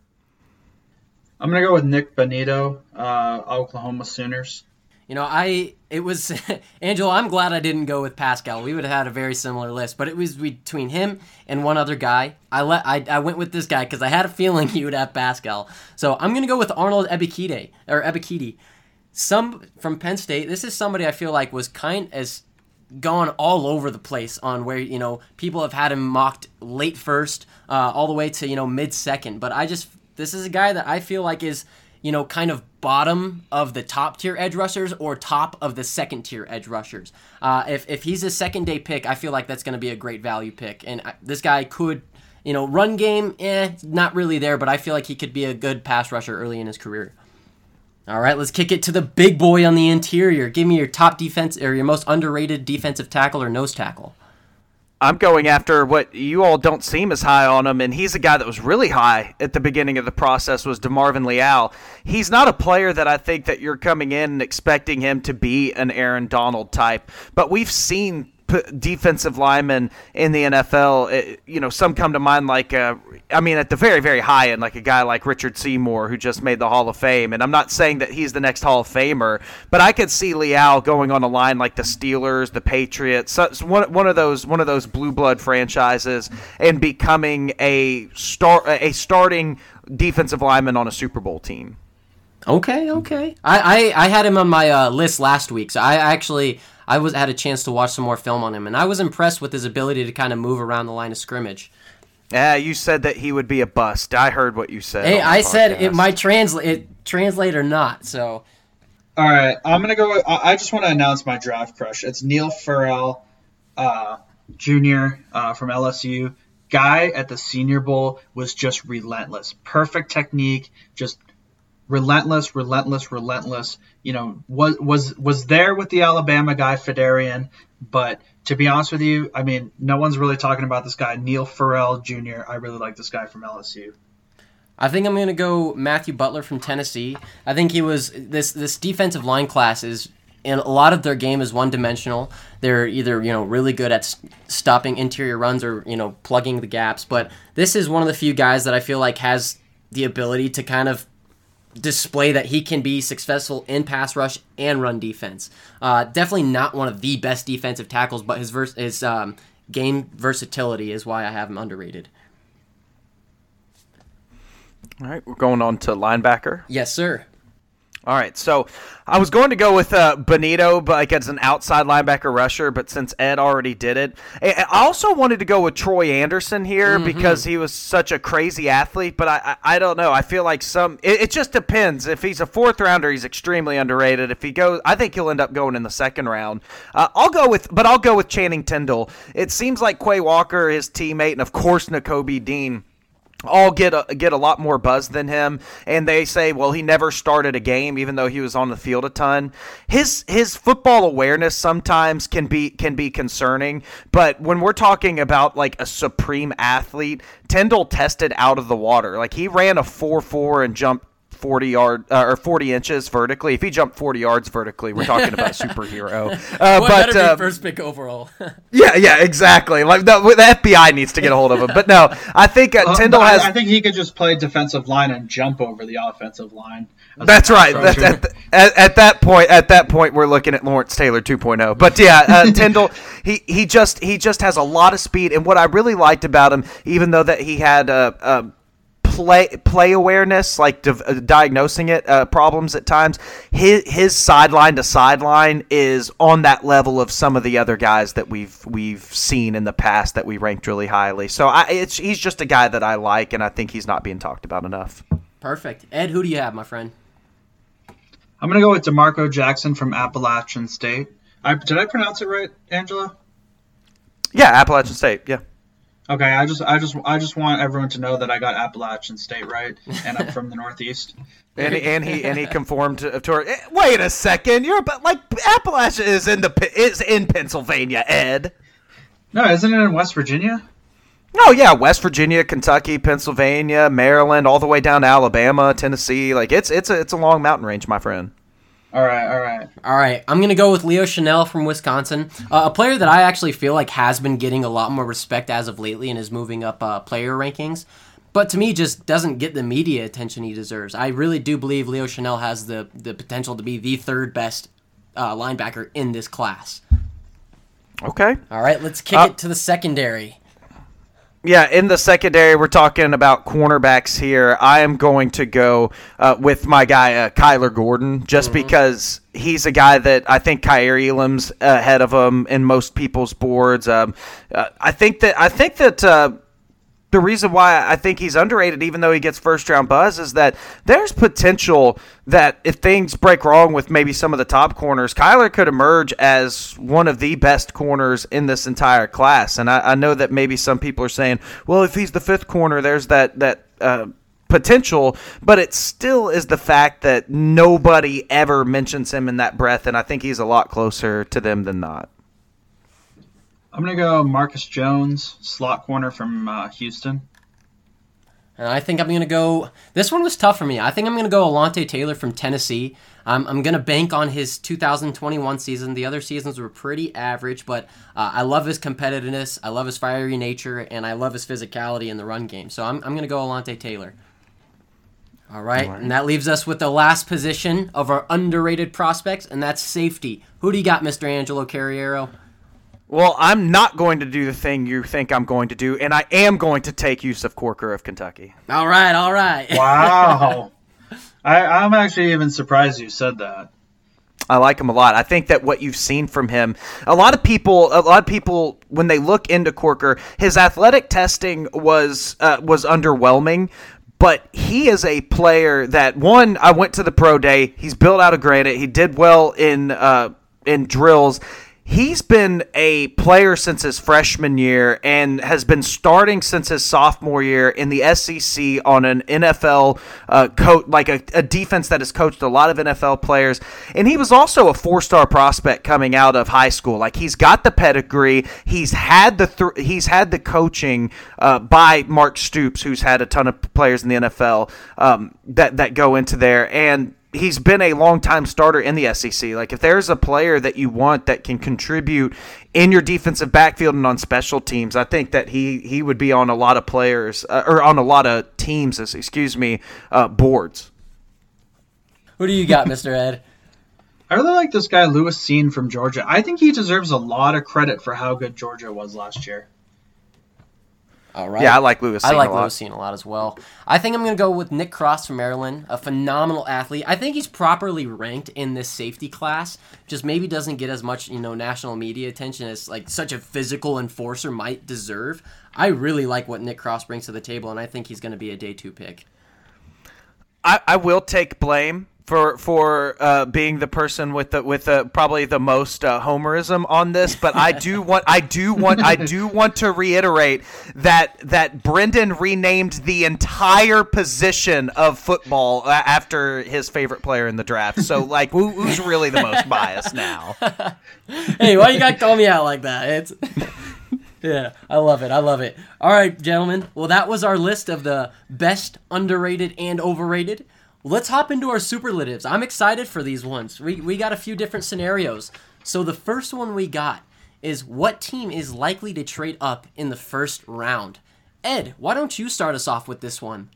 I'm gonna go with Nik Bonitto, uh, Oklahoma Sooners. You know, I it was Angelo. I'm glad I didn't go with Paschal. We would have had a very similar list, but it was between him and one other guy. I let I, I went with this guy because I had a feeling he would have Paschal. So I'm gonna go with Arnold Ebikide or Ebikidi. Some from Penn State. This is somebody I feel like was kind as gone all over the place on where you know people have had him mocked late first, uh, all the way to you know mid second. But I just this is a guy that I feel like is you know kind of bottom of the top tier edge rushers or top of the second tier edge rushers. Uh, if if he's a second day pick, I feel like that's going to be a great value pick, and I, this guy could. You know, run game, eh, not really there, but I feel like he could be a good pass rusher early in his career. All right, let's kick it to the big boy on the interior. Give me your top defense or your most underrated defensive tackle or nose tackle. I'm going after what you all don't seem as high on him, and he's a guy that was really high at the beginning of the process was DeMarvin Leal. He's not a player that I think that you're coming in and expecting him to be an Aaron Donald type, but we've seen p- defensive linemen in the NFL. eh, you know, some come to mind like, uh, I mean, at the very, very high end, like a guy like Richard Seymour who just made the Hall of Fame. And I'm not saying that he's the next Hall of Famer, but I could see Leal going on a line like the Steelers, the Patriots, so, so one, one of those one of those blue blood franchises, and becoming a star a starting defensive lineman on a Super Bowl team. Okay, okay. I, I, I had him on my uh, list last week, so I actually I was had a chance to watch some more film on him, and I was impressed with his ability to kind of move around the line of scrimmage. Yeah, you said that he would be a bust. I heard what you said. Hey, on the I said it might translate it translate or not. So All right, I'm gonna go. With, I I just want to announce my draft crush. It's Neil Farrell, uh, Jr. Uh, from LSU. Guy at the Senior Bowl was just relentless. Perfect technique, just relentless, relentless, relentless. You know, was was was there with the Alabama guy Phidarian, but to be honest with you, I mean, no one's really talking about this guy, Neil Farrell Jr. I really like this guy from LSU. I think I'm gonna go Matthew Butler from Tennessee. I think he was this this defensive line class is and a lot of their game is one dimensional. They're either you know really good at stopping interior runs or you know plugging the gaps. But this is one of the few guys that I feel like has the ability to kind of display that he can be successful in pass rush and run defense. Uh, definitely not one of the best defensive tackles, but his vers- his um, game versatility is why I have him underrated. All right, we're going on to linebacker. Yes, sir. All right, so I was going to go with uh, Bonitto, but like as an outside linebacker rusher, but since Ed already did it, I also wanted to go with Troy Andersen here because he was such a crazy athlete. But I, I, I don't know. I feel like some. It, it just depends. If he's a fourth rounder, he's extremely underrated. If he goes, I think he'll end up going in the second round. Uh, I'll go with, but I'll go with Channing Tindall. It seems like Quay Walker, his teammate, and of course Nakobe Dean all get a, get a lot more buzz than him. And they say well he never started a game even though he was on the field a ton. His his football awareness sometimes can be can be concerning. But when we're talking about like a supreme athlete Tindall tested out of the water. Like he ran a 4-4 and jumped 40 yard uh, or 40 inches vertically. If he jumped 40 yards vertically, we're talking about superhero. Uh, but better be uh, first pick overall. yeah, yeah, exactly. Like the, the FBI needs to get a hold of him. But no, I think uh, Uh, Tindall has. I, think he could just play defensive line and jump over the offensive line. That's right. That, at, at, at that point, at that point, we're looking at Lawrence Taylor 2.0. But yeah, uh, Tindall, he he just he just has a lot of speed. And what I really liked about him, even though that he had uh, uh, play play awareness, like div- uh, diagnosing it uh, problems at times, his his sideline to sideline is on that level of some of the other guys that we've we've seen in the past that we ranked really highly. So I, it's he's just a guy that I like, and I think he's not being talked about enough. Perfect. Ed, who do you have, my friend? I'm gonna go with D'Marco Jackson from Appalachian State. I, did I pronounce it right, Angela? Yeah, Appalachian State. Yeah. Okay, I just, I just, I just want everyone to know that I got Appalachian State right, and I'm from the Northeast. And he, and he and he conformed to, to her. eh, Wait a second, you're but like Appalachia is in the is in Pennsylvania, Ed. No, isn't it in West Virginia? Oh yeah, West Virginia, Kentucky, Pennsylvania, Maryland, all the way down to Alabama, Tennessee. Like it's it's a it's a long mountain range, my friend. All right, all right. All right, I'm gonna go with Leo Chenal from Wisconsin, uh, a player that I actually feel like has been getting a lot more respect as of lately and is moving up uh, player rankings, but to me just doesn't get the media attention he deserves. I really do believe Leo Chenal has the the potential to be the third best uh, linebacker in this class. Okay. All right, let's kick Uh, it to the secondary. Yeah, in the secondary, we're talking about cornerbacks here. I am going to go uh, with my guy uh, Kyler Gordon, just because he's a guy that I think Kaiir Elam's ahead of him in most people's boards. Um, uh, I think that I think that. The reason why I think he's underrated, even though he gets first round buzz, is that there's potential that if things break wrong with maybe some of the top corners, Kyler could emerge as one of the best corners in this entire class. And I, I know that maybe some people are saying, well, if he's the fifth corner, there's that that. Uh, potential, but it still is the fact that nobody ever mentions him in that breath, and I think he's a lot closer to them than not. I'm gonna go Marcus Jones, slot corner from uh, Houston. And I think I'm going to go. This one was tough for me. I think I'm going to go Alontae Taylor from Tennessee. Um, I'm going to bank on his 2021 season. The other seasons were pretty average, but uh, I love his competitiveness. I love his fiery nature, and I love his physicality in the run game. So I'm, I'm going to go Alontae Taylor. All right, and that leaves us with the last position of our underrated prospects, and that's safety. Who do you got, Mr. Angelo Carriero? Well, I'm not going to do the thing you think I'm going to do, and I am going to take Yusuf Corker of Kentucky. All right, all right. Wow. I, I'm actually even surprised you said that. I like him a lot. I think that what you've seen from him, a lot of people, a lot of people, when they look into Corker, his athletic testing was uh, was underwhelming. But he is a player that one. I went to the pro day. He's built out of granite. He did well in uh, in drills. He's been a player since his freshman year and has been starting since his sophomore year in the SEC on an NFL uh, coach, like a, a defense that has coached a lot of NFL players. And he was also a four-star prospect coming out of high school. Like he's got the pedigree. He's had the th- he's had the coaching uh, by Mark Stoops, who's had a ton of players in the NFL um, that that go into there and he's been a long time starter in the SEC. Like if there's a player that you want that can contribute in your defensive backfield and on special teams, I think that he he would be on a lot of players uh, or on a lot of teams, excuse me, uh, boards. Who do you got, Mr. Ed? I really like this guy, Lewis Cine from Georgia. I think he deserves a lot of credit for how good Georgia was last year. All right. Yeah, I like Lewis. I like. Lewis Cine a lot as well. I think I'm going to go with Nick Cross from Maryland, a phenomenal athlete. I think he's properly ranked in this safety class. Just maybe doesn't get as much, you know, national media attention as like such a physical enforcer might deserve. I really like what Nick Cross brings to the table, and I think he's going to be a day two pick. I, I will take blame for for uh, being the person with the with the probably the most uh, homerism on this, but I do want I do want I do want to reiterate that that Brendan renamed the entire position of football uh, after his favorite player in the draft. So like, who, who's really the most biased now? hey, why you got to call me out like that? It's Yeah, I love it. I love it. All right, gentlemen. Well, that was our list of the best underrated and overrated. Let's hop into our superlatives. I'm excited for these ones. We we got a few different scenarios. So the first one we got is what team is likely to trade up in the first round? Ed, why don't you start us off with this one?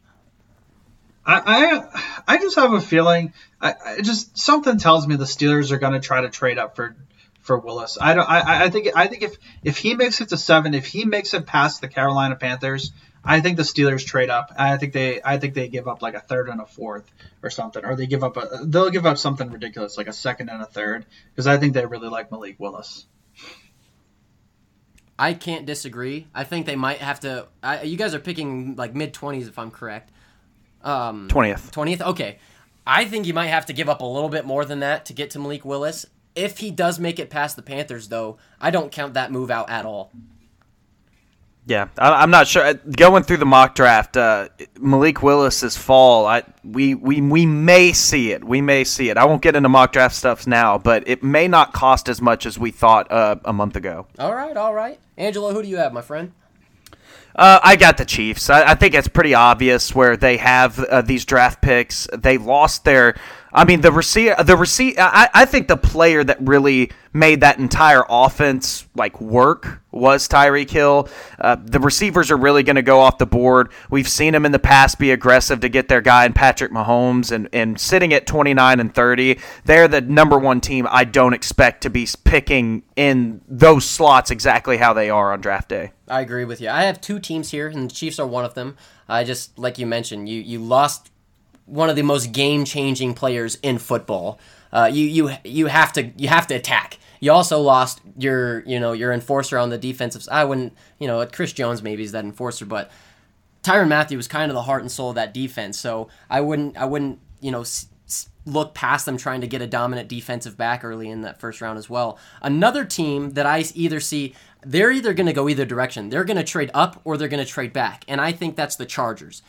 I I, I just have a feeling. I, I just something tells me the Steelers are going to try to trade up for for Willis. I don't. I, I think. I think if if he makes it to seven, if he makes it past the Carolina Panthers, I think the Steelers trade up. I think they. I think they give up like a third and a fourth or something, or they give up a. They'll give up something ridiculous like a second and a third because I think they really like Malik Willis. I can't disagree. I think they might have to. I, you guys are picking like mid twenties, if I'm correct. Um, Twentieth. Twentieth. Okay. I think you might have to give up a little bit more than that to get to Malik Willis. If he does make it past the Panthers, though, I don't count that move out at all. Yeah, I, am not sure. Going through the mock draft, uh, Malik Willis's fall, I we, we we may see it. We may see it. I won't get into mock draft stuffs now, but it may not cost as much as we thought uh, a month ago. All right, all right. Angelo, who do you have, my friend? Uh, I got the Chiefs. I, I, think it's pretty obvious where they have uh, these draft picks. They lost their. I mean, the receiver. The receiver. I, I think the player that really made that entire offense like work was Tyreek Hill. Uh, the receivers are really going to go off the board. We've seen them in the past be aggressive to get their guy in Patrick Mahomes, and and sitting at 29 and 30, they're the number one team. I don't expect to be picking in those slots exactly how they are on draft day. I agree with you. I have two teams here, and the Chiefs are one of them. I just like you mentioned, you you lost one of the most game changing players in football. Uh, you you you have to you have to attack. You also lost your, you know, your enforcer on the defensive side. I wouldn't, you know, Chris Jones maybe is that enforcer, but Tyrann Mathieu was kind of the heart and soul of that defense. So I wouldn't, I wouldn't, you know, s- look past them trying to get a dominant defensive back early in that first round as well. Another team that I either see, they're either going to go either direction. They're going to trade up or they're going to trade back, and I think that's the Chargers.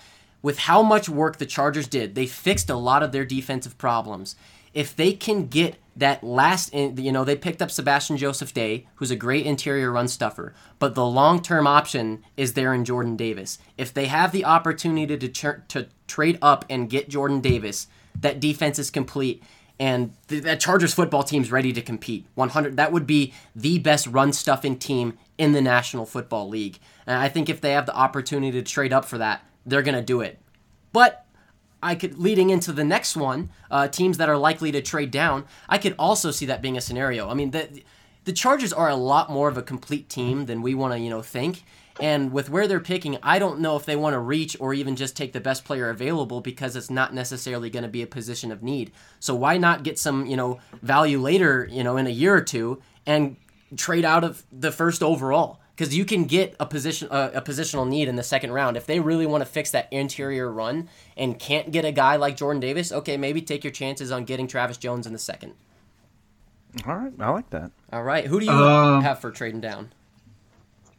With how much work the Chargers did, they fixed a lot of their defensive problems if they can get that last, you know, they picked up Sebastian Joseph Day, who's a great interior run stuffer, but the long term option is there in Jordan Davis. If they have the opportunity to, tr- to trade up and get Jordan Davis, that defense is complete. And th- that Chargers football team's ready to compete. 100. That would be the best run stuffing team in the National Football League. And I think if they have the opportunity to trade up for that, they're going to do it. But I could leading into the next one, uh, teams that are likely to trade down. I could also see that being a scenario. I mean, the the Chargers are a lot more of a complete team than we want to you know think. And with where they're picking, I don't know if they want to reach or even just take the best player available because it's not necessarily going to be a position of need. So why not get some, you know, value later, you know, in a year or two and trade out of the first overall? Because you can get a position uh, a positional need in the second round if they really want to fix that interior run and can't get a guy like Jordan Davis. Okay, maybe take your chances on getting Travis Jones in the second. All right, I like that. All right, who do you um, have for trading down?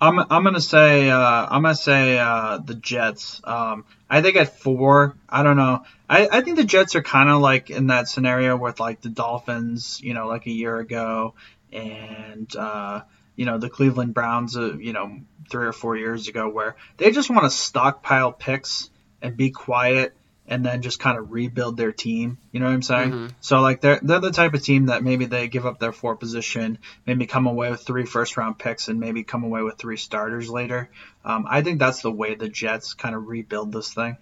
I'm I'm gonna say uh, I'm gonna say uh, the Jets. Um, I think at four, I don't know. I, I think the Jets are kind of like in that scenario with like the Dolphins, you know, like a year ago, and uh, you know the Cleveland Browns, uh, you know, three or four years ago, where they just want to stockpile picks and be quiet and then just kind of rebuild their team. You know what I'm saying? Mm-hmm. So like they're they're the type of team that maybe they give up their four position, maybe come away with three first round picks, and maybe come away with three starters later. Um, I think that's the way the Jets kind of rebuild this thing.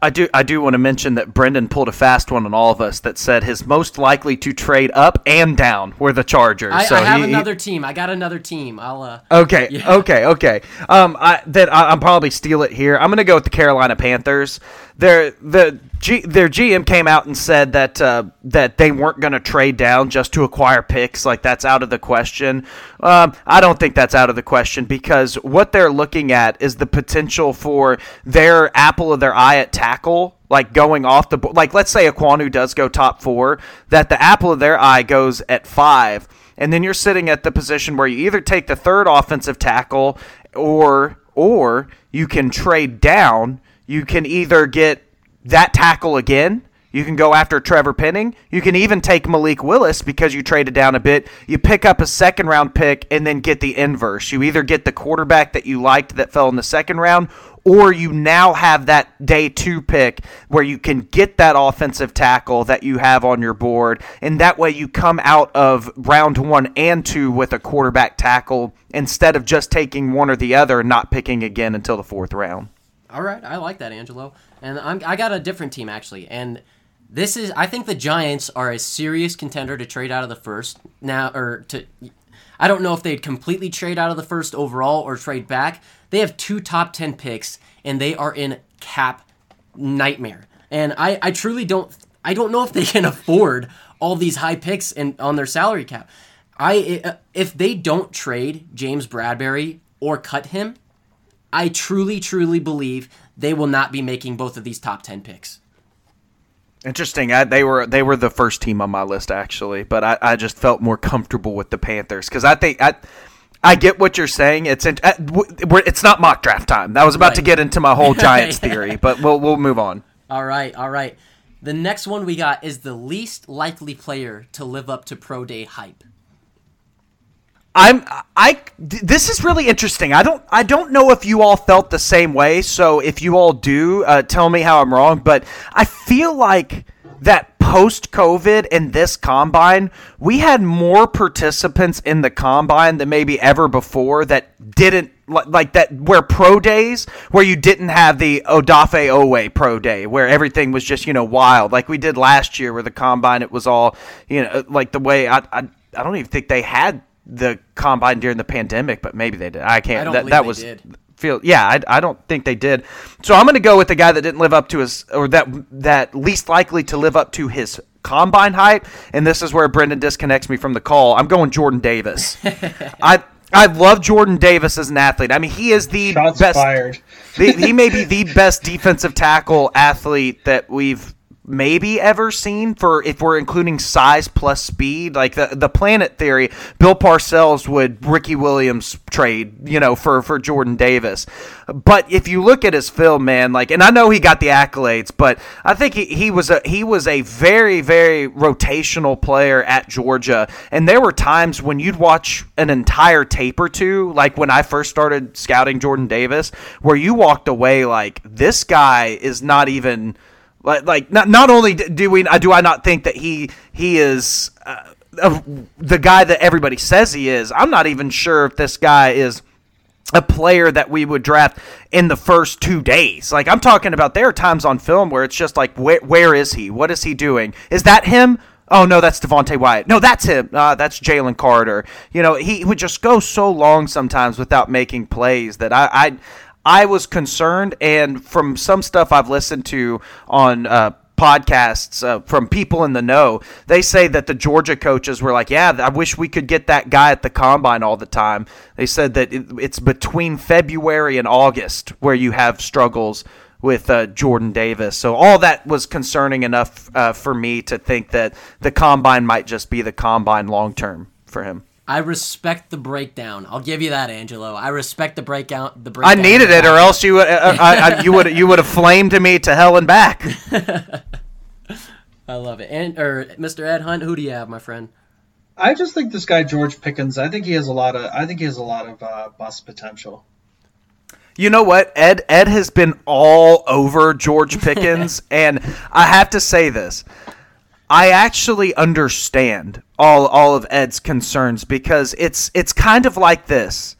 I do. I do want to mention that Brendan pulled a fast one on all of us that said his most likely to trade up and down were the Chargers. I, so I have he, another team. I got another team. I'll. Uh, okay. Yeah. Okay. Okay. Um. I that I, will probably steal it here. I'm gonna go with the Carolina Panthers. Their the G, their GM came out and said that uh, that they weren't going to trade down just to acquire picks. Like that's out of the question. Um, I don't think that's out of the question because what they're looking at is the potential for their apple of their eye at tackle like going off the board. Like let's say Ekwonu does go top four, that the apple of their eye goes at five, and then you're sitting at the position where you either take the third offensive tackle or or you can trade down you can either get that tackle again. You can go after Trevor Penning. You can even take Malik Willis because you traded down a bit. You pick up a second round pick and then get the inverse. You either get the quarterback that you liked that fell in the second round, or you now have that day two pick where you can get that offensive tackle that you have on your board, and that way you come out of round one and two with a quarterback tackle instead of just taking one or the other and not picking again until the fourth round. All right, I like that, Angelo. And I'm, I got a different team actually, and this is I think the Giants are a serious contender to trade out of the first now, or to I don't know if they'd completely trade out of the first overall or trade back. They have two top 10 picks and they are in cap nightmare. And I, I truly don't I don't know if they can afford all these high picks and on their salary cap. I eh, eh, if they don't trade James Bradberry or cut him, I truly truly believe they will not be making both of these top 10 picks. Interesting. I, they were they were the first team on my list actually, but I, I just felt more comfortable with the Panthers because I think I I get what you're saying. It's in, uh, it's not mock draft time. I was about right. to get into my whole Giants theory, but we'll we'll move on. All right, all right. The next one we got is the least likely player to live up to pro day hype. I'm I this is really interesting. I don't I don't know if you all felt the same way. So if you all do, uh, tell me how I'm wrong. But I feel like that post COVID in this combine, we had more participants in the combine than maybe ever before that didn't like that where pro days where you didn't have the Odafe Oweh pro day where everything was just you know wild like we did last year where the combine it was all you know like the way I I, I don't even think they had the combine during the pandemic, but maybe they did. I can't. I that that was did. Feel. Yeah, I, I don't think they did. So I'm going to go with the guy that didn't live up to his, or that that least likely to live up to his combine hype. And this is where Brendan disconnects me from the call. I'm going Jordan Davis. I. I love Jordan Davis as an athlete. I mean, he is the Shots best. Fired. the, he may be the best defensive tackle athlete that we've maybe ever seen for if we're including size plus speed like the the planet theory bill parcells would ricky williams trade you know for for jordan davis. But if you look at his film man like and i know he got the accolades but i think he, he was a he was a very very rotational player at georgia. And there were times when you'd watch an entire tape or two like when i first started scouting jordan davis where you walked away like this guy is not even like, like not not only do we do I not think that he he is uh, the guy that everybody says he is. I'm not even sure if this guy is a player that we would draft in the first two days. Like I'm talking about, there are times on film where it's just like, where, where is he? What is he doing? Is that him? Oh no, that's Devonte Wyatt. No, that's him. Uh, that's Jalen Carter. You know, he would just go so long sometimes without making plays that I, I I was concerned, and from some stuff I've listened to on uh, podcasts uh, from people in the know, they say that the Georgia coaches were like, "Yeah, I wish we could get that guy at the combine all the time." They said that it, it's between February and August where you have struggles with uh, Jordan Davis. So all that was concerning enough uh, for me to think that the combine might just be the combine long term for him. I respect the breakdown. I'll give you that, Angelo. I respect the breakdown. The breakdown. I needed it, or else you would uh, I, I, you would you would have flamed me to hell and back. I love it. And or Mr. Ed Hunt, who do you have, my friend? I just think this guy George Pickens. I think he has a lot of. I think he has a lot of uh, bust potential. You know what? Ed Ed has been all over George Pickens, and I have to say this. I actually understand all all of Ed's concerns because it's it's kind of like this.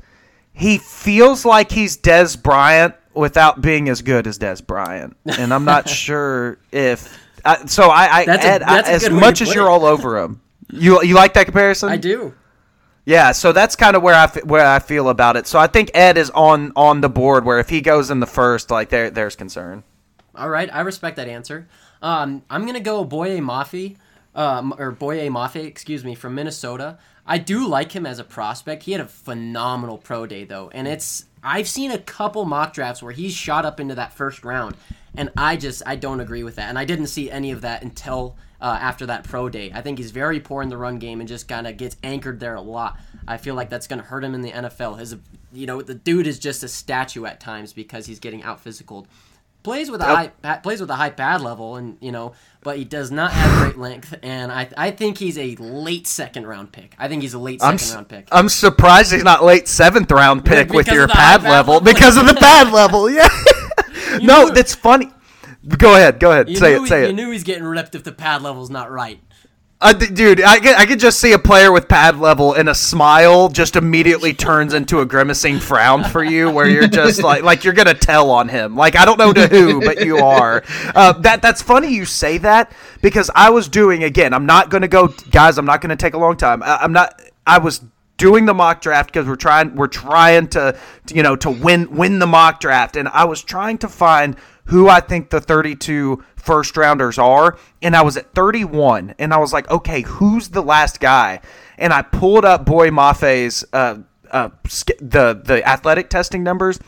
He feels like he's Dez Bryant without being as good as Dez Bryant, and I'm not sure if. Uh, so I, I that's Ed, a, I, as much as you're all over him, you you like that comparison? I do. Yeah, so that's kind of where I where I feel about it. So I think Ed is on on the board where if he goes in the first, like there there's concern. All right, I respect that answer. Um, I'm gonna go Boye Mafe um, or Boye Mafe, excuse me, from Minnesota. I do like him as a prospect. He had a phenomenal pro day though, and it's I've seen a couple mock drafts where he's shot up into that first round, and I just I don't agree with that, and I didn't see any of that until uh, after that pro day. I think he's very poor in the run game and just kind of gets anchored there a lot. I feel like that's going to hurt him in the NFL. His, you know, the dude is just a statue at times because he's getting out physicaled plays with a high plays with a high pad level, and you know, but he does not have great length. And I I think he's a late second round pick. I think he's a late 2nd round pick. I'm surprised he's not late seventh round pick with your pad, pad level, level because of the pad level. Yeah. no, knew- that's funny. Go ahead. Go ahead. You say knew it. Say he, it. You knew he's getting ripped if the pad level's not right. Uh, dude, I could, I could just see a player with pad level and a smile just immediately turns into a grimacing frown for you, where you're just like, like you're gonna tell on him. Like I don't know to who, but you are. Uh, that that's funny you say that because I was doing again. I'm not gonna go, guys. I'm not gonna take a long time. I, I'm not. I was doing the mock draft because we're trying we're trying to you know to win win the mock draft and I was trying to find who I think the 32 first rounders are and I was at 31 and I was like okay who's the last guy? And I pulled up Boye Mafe's uh, uh, the the athletic testing numbers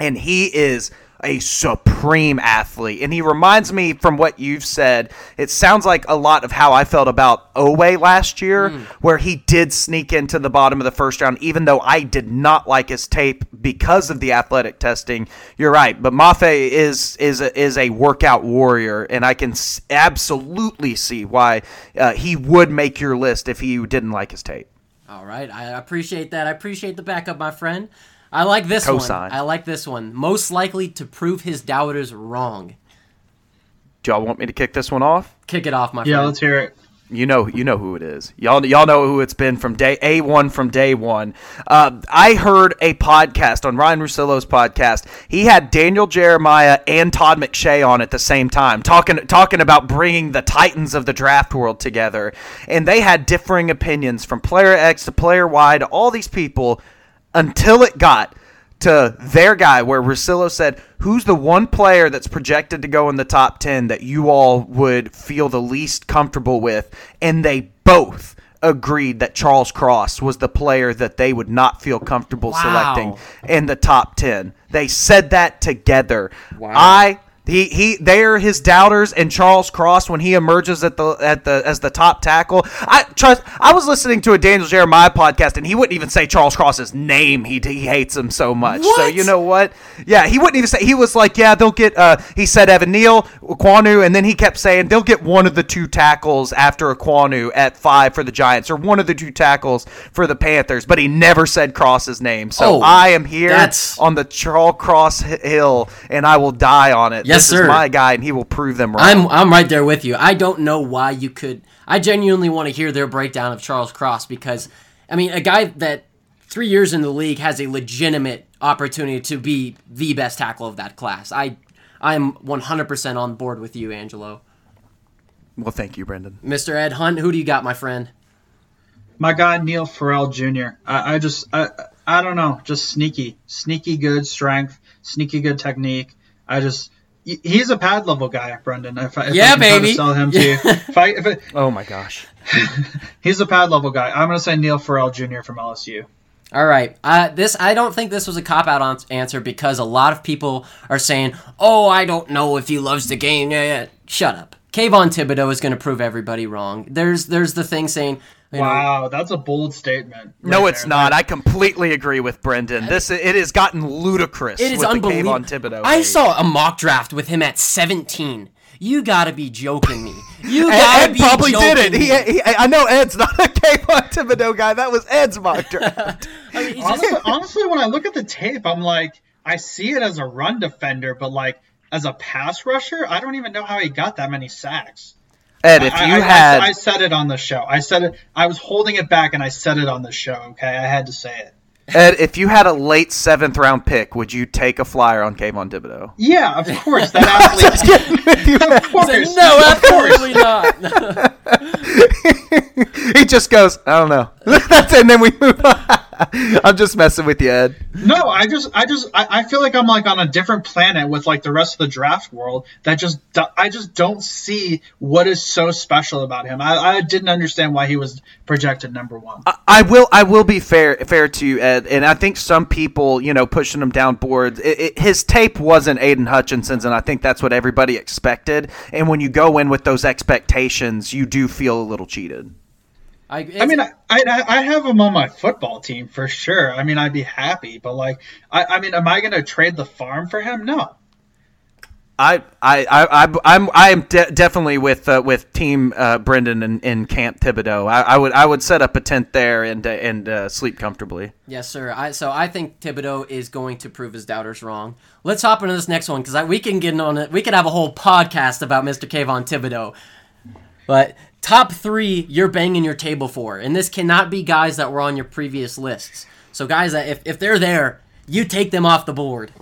and he is a supreme athlete. And he reminds me from what you've said, it sounds like a lot of how I felt about Oweh last year, where he did sneak into the bottom of the first round, even though I did not like his tape because of the athletic testing. You're right, but Mafe is is a, is a workout warrior, and I can s- absolutely see why uh, he would make your list if he didn't like his tape. All right, I appreciate that. I appreciate the backup, my friend. I like this Cosign. one. I like this one. Most likely to prove his doubters wrong. Do y'all want me to kick this one off? Kick it off, my Yeah, friend. Yeah, let's hear it. You know, you know who it is. Y'all, y'all know who it's been from day a one from day one. Uh, I heard a podcast on Ryen Russillo's podcast. He had Daniel Jeremiah and Todd McShay on at the same time, talking talking about bringing the titans of the draft world together, and they had differing opinions from player X to player Y to all these people until it got to their guy where Russillo said, Who's the one player that's projected to go in the top 10 that you all would feel the least comfortable with? And they both agreed that Charles Cross was the player that they would not feel comfortable Wow. selecting in the top 10. They said that together. Wow. I. He, he they are his doubters and Charles Cross when he emerges at the at the as the top tackle. I trust I was listening to a Daniel Jeremiah podcast and he wouldn't even say Charles Cross's name. He he hates him so much. What? So you know what? Yeah, he wouldn't even say he was like, yeah, they'll get uh he said Evan Neal, Ekwonu, and then he kept saying they'll get one of the two tackles after Ekwonu at five for the Giants or one of the two tackles for the Panthers, but he never said Cross's name. So Oh, I am here that's- on the Charles Cross Hill and I will die on it. Yes, this sir. is my guy and he will prove them wrong. I'm I'm right there with you. I don't know why you could. I genuinely want to hear their breakdown of Charles Cross because, I mean, a guy that three years in the league has a legitimate opportunity to be the best tackle of that class. I I'm 100% on board with you, Angelo. well, thank you, Brendan. Mr. Ed Hunt, who do you got, my friend? My guy Neil Farrell Jr. I, I just I I don't know, just sneaky, sneaky good strength, sneaky good technique. I just he- he's a pad level guy, Brendan. If, I- if Yeah, I can try to baby. sell him to you. If I, if I, Oh my gosh. he's a pad level guy. I'm gonna say Neil Farrell Jr. from LSU. All right. Uh, this I don't think this was a cop out answer because a lot of people are saying, "Oh, I don't know if he loves the game." Yeah, yeah. Shut up. Kayvon Thibodeaux is going to prove everybody wrong. There's there's the thing saying, you know, Wow, that's a bold statement. No, it's there. not. I completely agree with Brendan. This it has gotten ludicrous. it is with unbelievable. The Kayvon Thibodeaux I hate. saw a mock draft with him at 17. You got to be joking me. You got to Ed be probably joking did it. me. He, he, I know Ed's not a Kayvon Thibodeaux guy. That was Ed's mock draft. I mean, honestly, honestly, when I look at the tape, I'm like, I see it as a run defender, but like as a pass rusher, I don't even know how he got that many sacks. Ed, if I- you I, I- had, I, said it on the show. I said it. I was holding it back, and I said it on the show. Okay, I had to say it. Ed, if you had a late seventh round pick, would you take a flyer on Kayvon Thibodeaux? Yeah, of course. That athlete. of course. no, of course. absolutely not. he just goes, I don't know. That's and then we move on. I'm just messing with you, Ed. No, I just, I just, I, I feel like I'm like on a different planet with like the rest of the draft world. That just, I just don't see what is so special about him. I, I didn't understand why he was projected number one. I will. I will be fair fair to you, Ed, and I think some people, you know, pushing him down boards. It, it, his tape wasn't Aidan Hutchinson's, and I think that's what everybody expected. And when you go in with those expectations, you do feel a little cheated. I, I mean, I, I, I have him on my football team for sure. I mean, I'd be happy, but like, I, I mean, am I going to trade the farm for him? No. I, I, I, I'm, I'm de- definitely with uh, with Team uh, Brendan and, and Camp Thibodeaux. I, I would, I would set up a tent there and uh, and uh, sleep comfortably. Yes, sir. I, so I think Thibodeaux is going to prove his doubters wrong. Let's hop into this next one because we can get on it. We could have a whole podcast about Mr. Kayvon Thibodeaux. But top three, you're banging your table for, and this cannot be guys that were on your previous lists. So guys that if, if they're there, you take them off the board.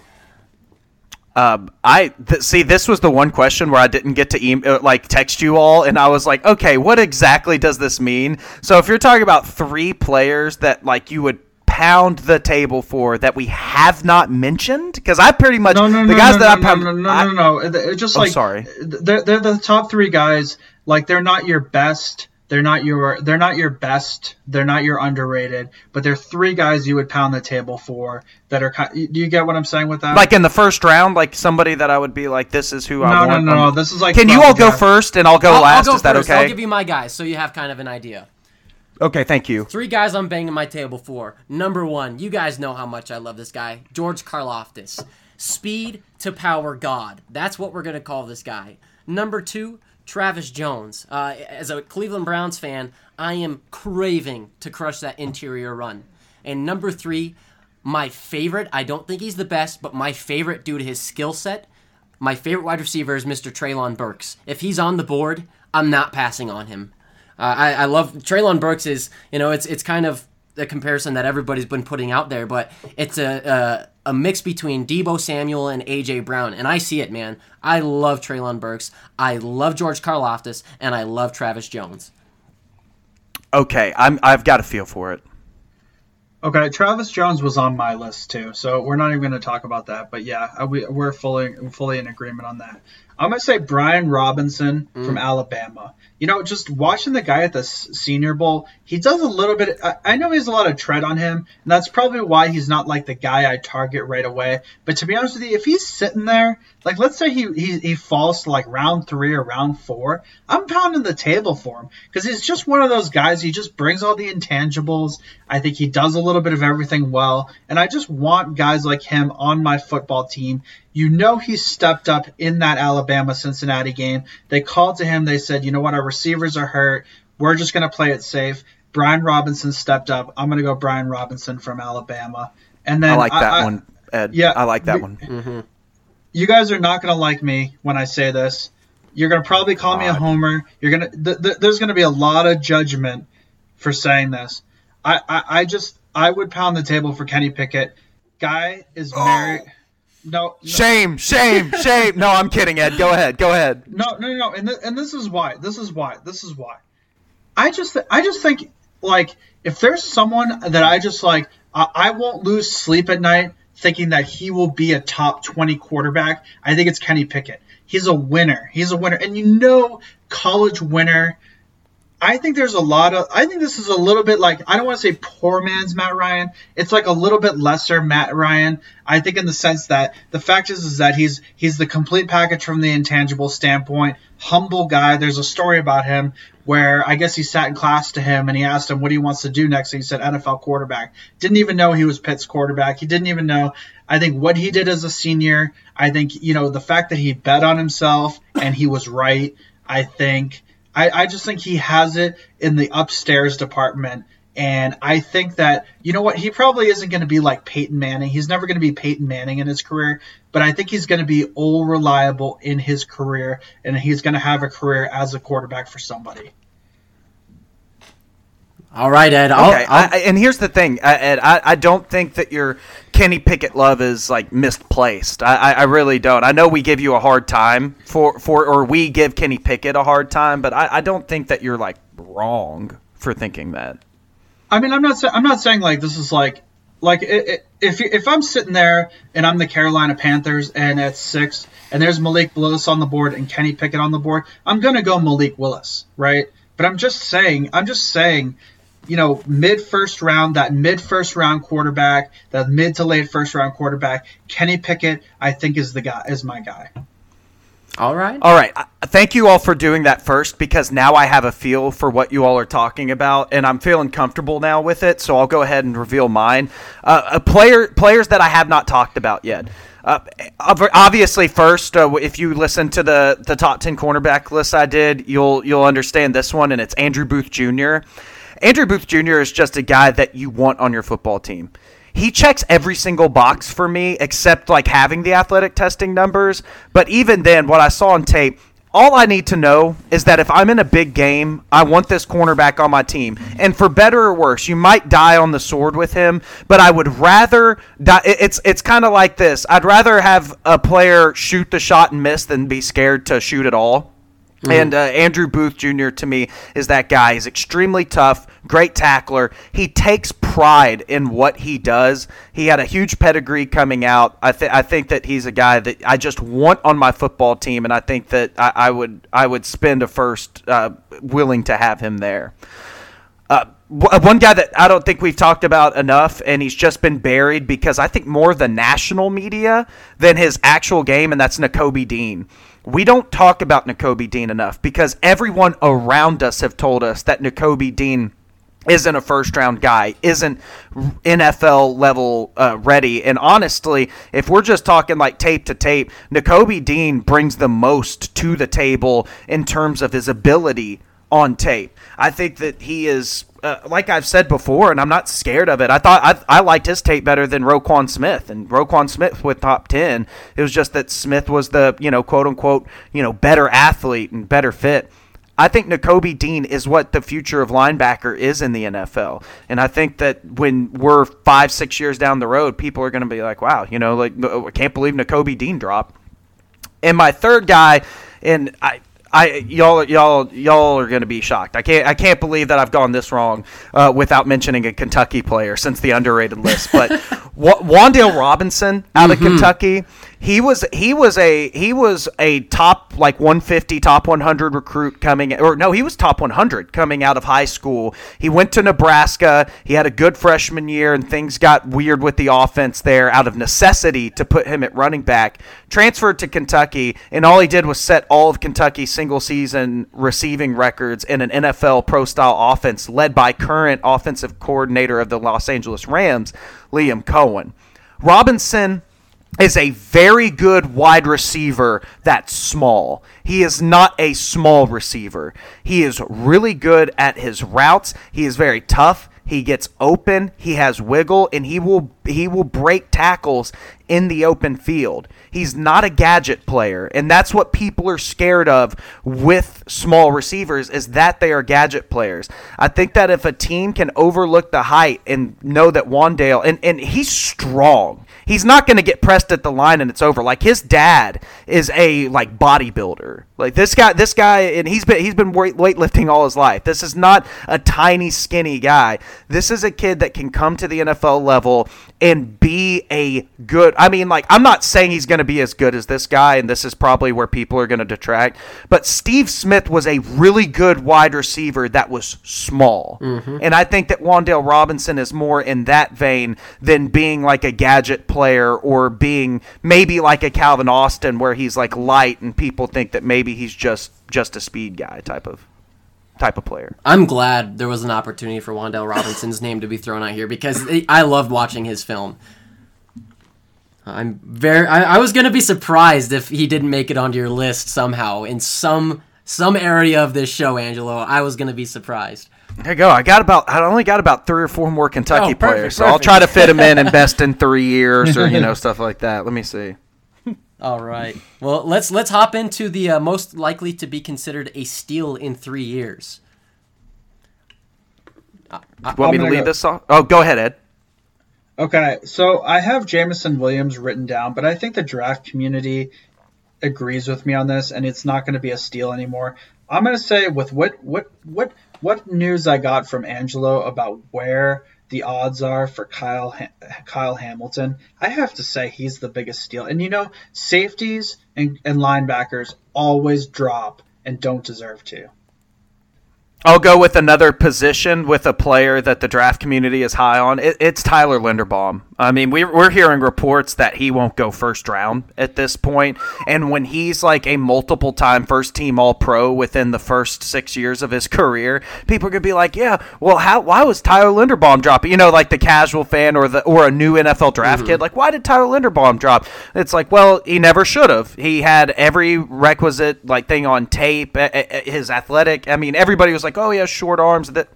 Um, I th- see. This was the one question where I didn't get to e- uh, like text you all, and I was like, okay, what exactly does this mean? So if you're talking about three players that like you would pound the table for that we have not mentioned, because I pretty much No, no, the no, guys no, that no, I pound. no, no, I- no, no, no. It's just I'm like sorry. They're, they're the top three guys. Like they're not your best. They're not your. They're not your best. They're not your underrated. But they're three guys you would pound the table for that are. Do you get what I'm saying with that? like in the first round, like somebody that I would be like, this is who I no, no, want. no, no. Um, This is like. Can you all the go first and I'll go I'll, last? I'll go is that first. okay? I'll give you my guys so you have kind of an idea. okay, thank you. Three guys I'm banging my table for. Number one, you guys know how much I love this guy, George Karlaftis. Speed to power God. That's what we're going to call this guy. Number two, Travis Jones. Uh, as a Cleveland Browns fan, I am craving to crush that interior run. And number three, my favorite, I don't think he's the best, but my favorite due to his skill set, my favorite wide receiver is Mr. Treylon Burks. If he's on the board, I'm not passing on him. Uh, I, I love Treylon Burks is you know it's it's kind of the comparison that everybody's been putting out there, but it's a, a a mix between Deebo Samuel and AJ Brown, and I see it, man. I love Treylon Burks, I love George Karlaftis, and I love Travis Jones. Okay, I'm. I've got a feel for it. Okay, Travis Jones was on my list too, so we're not even going to talk about that. But yeah, uh, we, we're fully fully in agreement on that. I'm going to say Brian Robinson from mm. Alabama. You know, just watching the guy at the Senior Bowl, he does a little bit. I, I know he has a lot of tread on him, and that's probably why he's not like the guy I target right away. But to be honest with you, if he's sitting there, like let's say he he, he falls to like round three or round four, I'm pounding the table for him because he's just one of those guys. He just brings all the intangibles. I think he does a little bit of everything well, and I just want guys like him on my football team. You know he stepped up in that Alabama Cincinnati game. They called to him. They said, you know what, our receivers are hurt. We're just going to play it safe. Brian Robinson stepped up. I'm going to go Brian Robinson from Alabama. And then I like that I- one, Ed. yeah, I like that we- one. Mm-hmm. you guys are not going to like me when I say this. You're going to probably call me a homer. You're going to th- th- there's going to be a lot of judgment for saying this. I, I I just I would pound the table for Kenny Pickett. Guy is oh. married. No, no, Shame, shame, shame. No, I'm kidding, Ed. Go ahead. Go ahead. no, no, no. And th- and this is why. This is why. This is why. I just I just think like if there's someone that I just like I, I won't lose sleep at night thinking that he will be a top 20 quarterback. I think it's Kenny Pickett. He's a winner. He's a winner. And you know college winner I think there's a lot of. I think this is a little bit like I don't want to say poor man's Matt Ryan. It's like a little bit lesser Matt Ryan. I think in the sense that the fact is is that he's he's the complete package from the intangible standpoint. Humble guy. There's a story about him where I guess he sat in class to him and he asked him what he wants to do next. And he said NFL quarterback. Didn't even know he was Pitt's quarterback. He didn't even know. I think what he did as a senior. I think you know the fact that he bet on himself and he was right. I think. I, I just think he has it in the upstairs department. And I think that, you know what, he probably isn't going to be like Peyton Manning. He's never going to be Peyton Manning in his career, but I think he's going to be all reliable in his career, and he's going to have a career as a quarterback for somebody. All right, Ed. I'll, Okay, I'll- I, I- and here's the thing, uh, Ed. I, I don't think that your Kenny Pickett love is like misplaced. I, I, I really don't. I know we give you a hard time for, for or we give Kenny Pickett a hard time, but I, I don't think that you're like wrong for thinking that. I mean, I'm not. sa- I'm not saying like this is like like i- i- if if I'm sitting there and I'm the Carolina Panthers and at six and there's Malik Willis on the board and Kenny Pickett on the board, I'm gonna go Malik Willis, right? But I'm just saying. I'm just saying. You know, mid first round, that mid first round quarterback, that mid to late first round quarterback, Kenny Pickett, I think is the guy, is my guy. all right. All right. Thank you all for doing that first because now I have a feel for what you all are talking about, and I'm feeling comfortable now with it. So I'll go ahead and reveal mine. Uh, a player players that I have not talked about yet. Uh, obviously, first, uh, if you listen to the, the top ten cornerback list I did, you'll you'll understand this one, and it's Andrew Booth Jr. Andrew Booth Jr. is just a guy that you want on your football team. He checks every single box for me except like having the athletic testing numbers. But even then, what I saw on tape, all I need to know is that if I'm in a big game, I want this cornerback on my team. And for better or worse, you might die on the sword with him, but I would rather die. It's it's kind of like this. I'd rather have a player shoot the shot and miss than be scared to shoot at all. Mm-hmm. And uh, Andrew Booth Jr. to me is that guy. He's extremely tough, great tackler. He takes pride in what he does. He had a huge pedigree coming out. I, th- I think that he's a guy that I just want on my football team, and I think that I, I would I would spend a first uh, willing to have him there. Uh, one guy that I don't think we've talked about enough, and he's just been buried because I think more of the national media than his actual game, and that's Nakobe Dean we don't talk about Nakobe Dean enough because everyone around us have told us that Nakobe Dean isn't a first round guy, isn't NFL level uh, ready. And honestly, if we're just talking like tape to tape, Nakobe Dean brings the most to the table in terms of his ability on tape. I think that he is, uh, like I've said before, and I'm not scared of it. I thought I, I liked his tape better than Roquan Smith, and Roquan Smith with top ten. It was just that Smith was the you know quote unquote you know better athlete and better fit. I think Nakobe Dean is what the future of linebacker is in the NFL. And I think that when we're five, six years down the road, people are going to be like, wow, you know, like, I can't believe Nakobe Dean dropped. And my third guy, and I, I y'all y'all y'all are going to be shocked. I can't I can't believe that I've gone this wrong uh, without mentioning a Kentucky player since the underrated list. But w- Wan'Dale Robinson out mm-hmm. of Kentucky he was he was a he was a top like 150 top 100 recruit coming or no he was top 100 coming out of high school. He went to nebraska. He had a good freshman year and things got weird with the offense there out of necessity to put him at running back. Transferred to kentucky and all he did was set all of kentucky's single season receiving records in an nfl pro style offense led by current offensive coordinator of the los angeles rams liam Coen. Robinson is a very good wide receiver that's small. He is not a small receiver. He is really good at his routes. He is very tough. He gets open, he has wiggle, and he will he will break tackles in the open field. He's not a gadget player, and that's what people are scared of with small receivers is that they are gadget players. I think that if a team can overlook the height and know that Wan'Dale and, and he's strong he's not going to get pressed at the line and it's over. Like his dad is a like bodybuilder. Like this guy, this guy, and he's been he's been weightlifting all his life. This is not a tiny skinny guy. This is a kid that can come to the NFL level and be a good. I mean, like I'm not saying he's going to be as good as this guy, and this is probably where people are going to detract. But Steve Smith was a really good wide receiver that was small, mm-hmm. and I think that Wan'Dale Robinson is more in that vein than being like a gadget player or being maybe like a Calvin Austin where he's like light and people think that maybe he's just just a speed guy type of type of player. I'm glad there was an opportunity for Wan'Dale Robinson's name to be thrown out here because I loved watching his film. I'm very. I, I was gonna be surprised if he didn't make it onto your list somehow in some some area of this show, Angelo. I was gonna be surprised. There you go. I got about. I only got about three or four more Kentucky oh, perfect, players, so perfect. I'll try to fit them in in best in three years or you know stuff like that. Let me see. All right. Well, let's let's hop into the uh, most likely to be considered a steal in three years. I, I, want me to lead go. this off? Oh, go ahead, Ed. Okay, so I have Jameson Williams written down, but I think the draft community agrees with me on this, and it's not going to be a steal anymore. I'm going to say with what what what what news I got from Angelo about where the odds are for Kyle Kyle Hamilton, I have to say he's the biggest steal. And you know, safeties and, and linebackers always drop and don't deserve to. I'll go with another position with a player that the draft community is high on. It, it's Tyler Linderbaum. I mean, we, we're hearing reports that he won't go first round at this point. And when he's like a multiple time first team All Pro within the first six years of his career, people are going to be like, yeah, well, how, why was Tyler Linderbaum dropping? You know, like the casual fan or, the, or a new NFL draft kid, mm-hmm. like, why did Tyler Linderbaum drop? It's like, well, he never should have. He had every requisite like thing on tape, his athletic. I mean, everybody was like, oh, he has short arms. That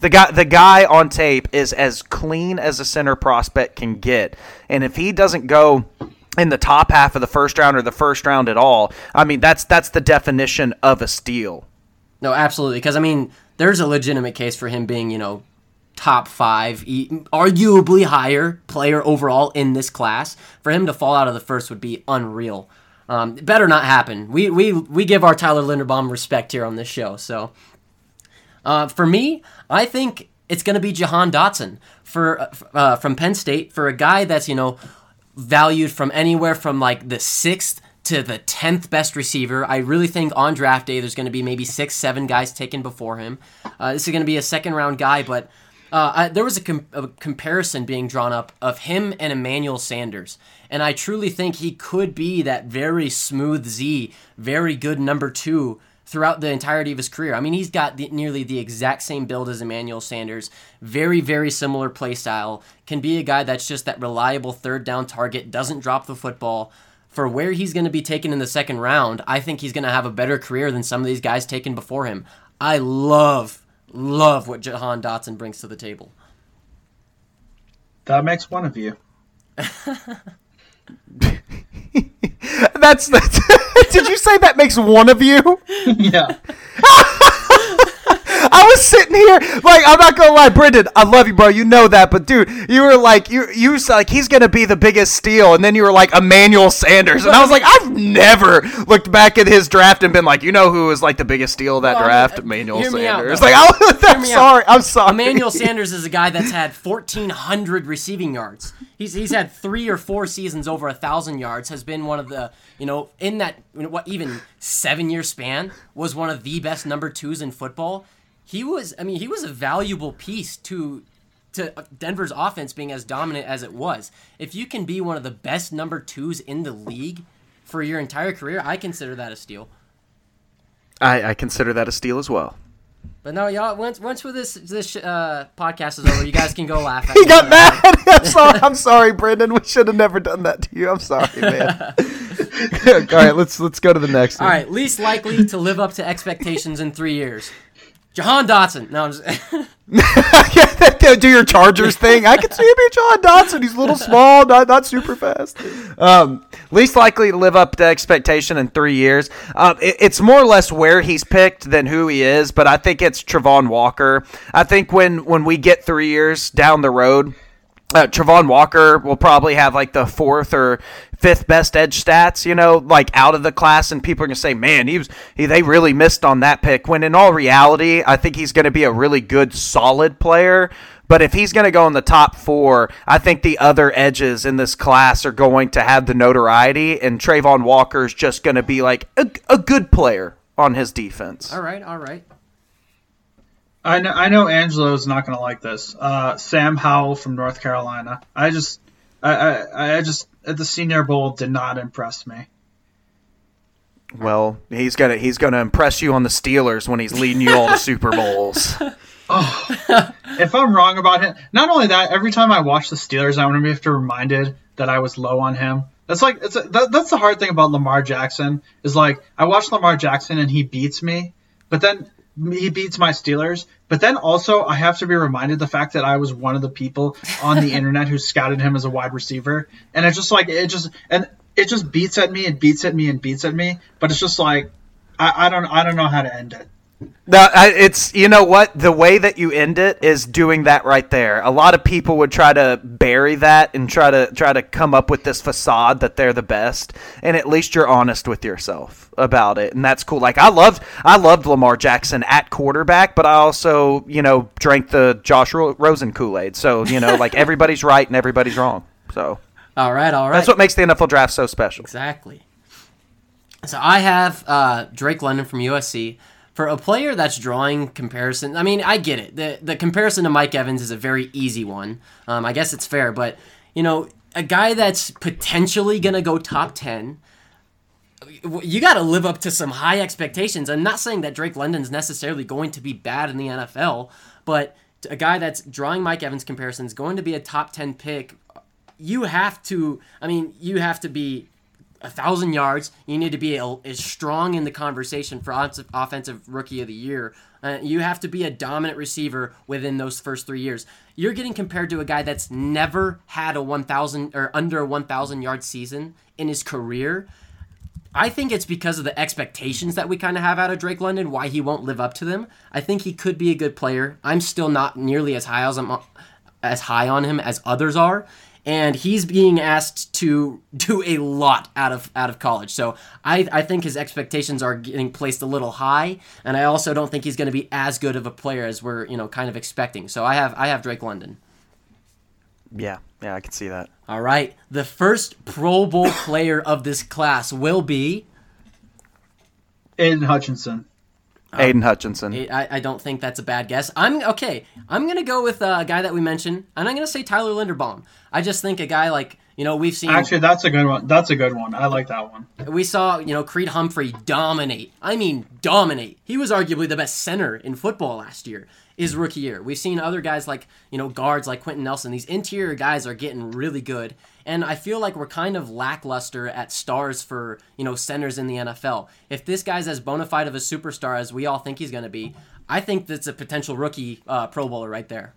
the guy, the guy on tape is as clean as a center prospect can get, and if he doesn't go in the top half of the first round or the first round at all, I mean, that's that's the definition of a steal. No, absolutely. Because I mean, there's a legitimate case for him being, you know, top five, arguably higher player overall in this class. For him to fall out of the first would be unreal. Um, better not happen. We, we we give our Tyler Linderbaum respect here on this show. So, uh, for me, I think it's going to be Jahan Dotson for uh, from Penn State for a guy that's you know valued from anywhere from like the sixth to the 10th best receiver. I really think on draft day there's going to be maybe six, seven guys taken before him. Uh, this is going to be a second round guy, but uh, I, there was a, com- a, comparison being drawn up of him and Emmanuel Sanders. And I truly think he could be that very smooth Z, very good number two throughout the entirety of his career. I mean, he's got the, nearly the exact same build as Emmanuel Sanders, very, very similar play style, can be a guy that's just that reliable third down target, doesn't drop the football for where he's going to be taken in the second round, I think he's going to have a better career than some of these guys taken before him. I love, love what Jahan Dotson brings to the table. That makes one of you. that's, that's Did you say that makes one of you? yeah. I was sitting here like I'm not gonna lie, Brendan. I love you, bro. You know that, but dude, you were like you you was like he's gonna be the biggest steal, and then you were like Emmanuel Sanders, and I was like I've never looked back at his draft and been like, you know who was like the biggest steal of that Well, draft? uh, Emmanuel out, Sanders. though. like oh, I'm me out. sorry, I'm sorry. Emmanuel Sanders is a guy that's had 1,400 receiving yards. He's, he's had three or four seasons over a thousand yards. Has been one of the you know in that you know, what even seven year span was one of the best number twos in football. He was I mean he was a valuable piece to to Denver's offense being as dominant as it was. If you can be one of the best number twos in the league for your entire career, I consider that a steal. I, I consider that a steal as well. But no, y'all. Once once with this this uh, podcast is over, you guys can go laugh. At He got mad. I'm sorry, I'm sorry, Brendan. We should have never done that to you. I'm sorry, man. All right, let's let's go to the next All one. right, least likely to live up to expectations in three years. Jahan Dotson. No, I'm just, do your Chargers thing. I can see him be John Dotson. He's a little small, not not super fast. Um, least likely to live up to expectation in three years. Um, it- it's more or less where he's picked than who he is, but I think it's Travon Walker. I think when when we get three years down the road. Uh, Travon Walker will probably have like the fourth or fifth best edge stats, you know, like out of the class, and people are gonna say, "Man, he was he, they really missed on that pick." When in all reality, I think he's gonna be a really good, solid player. But if he's going to go in the top four, I think the other edges in this class are going to have the notoriety, and Travon Walker is just going to be like a, a good player on his defense. all right, all right. I know, I know Angelo's not going to like this. Uh, Sam Howell from North Carolina. I just, I, I, I just at the Senior Bowl did not impress me. Well, he's gonna he's gonna impress you on the Steelers when he's leading you all to Super Bowls. Oh, if I'm wrong about him, not only that, every time I watch the Steelers, I want to be have to reminded that I was low on him. That's like it's a, that, that's the hard thing about Lamar Jackson is like I watch Lamar Jackson and he beats me, but then he beats my Steelers. But then also I have to be reminded the fact that I was one of the people on the internet who scouted him as a wide receiver, and it's just like it just and it just beats at me and beats at me and beats at me. But it's just like I, I don't I don't know how to end it. No, it's you know what the way that you end it is doing that right there. A lot of people would try to bury that and try to try to come up with this facade that they're the best, and at least you're honest with yourself about it, and that's cool. Like I loved I loved Lamar Jackson at quarterback, but I also you know drank the Josh Ro- Rosen Kool Aid. So you know like everybody's right and everybody's wrong. So All right, all right. that's what makes the NFL draft so special. Exactly. So I have uh, Drake London from USC. For a player that's drawing comparison, I mean, I get it. The the comparison to Mike Evans is a very easy one. Um, I guess it's fair, but you know, a guy that's potentially gonna go top ten. You got to live up to some high expectations. I'm not saying that Drake London's necessarily going to be bad in the NFL, but a guy that's drawing Mike Evans comparisons, going to be a top 10 pick, you have to, I mean, you have to be a thousand yards. You need to be as strong in the conversation for offensive rookie of the year. Uh, you have to be a dominant receiver within those first three years. You're getting compared to a guy that's never had a 1,000 or under a 1,000 yard season in his career. I think it's because of the expectations that we kind of have out of Drake London, why he won't live up to them. I think he could be a good player. I'm still not nearly as high as I'm as high on him as others are, and he's being asked to do a lot out of out of college. So I I think his expectations are getting placed a little high, and I also don't think he's going to be as good of a player as we're you know kind of expecting. So I have I have Drake London. Yeah, yeah, I can see that. All right. The first Pro Bowl player of this class will be Aidan Hutchinson. Aidan Hutchinson. I, I don't think that's a bad guess. I'm okay. I'm gonna go with uh, a guy that we mentioned, and I'm gonna say Tyler Linderbaum. I just think a guy like you know we've seen. Actually, that's a good one. That's a good one. I like that one. We saw you know Creed Humphrey dominate. I mean dominate. He was arguably the best center in football last year his rookie year. We've seen other guys like, you know, guards like Quenton Nelson. These interior guys are getting really good. And I feel like we're kind of lackluster at stars for, you know, centers in the NFL. If this guy's as bona fide of a superstar as we all think he's going to be, I think that's a potential rookie uh, Pro Bowler right there.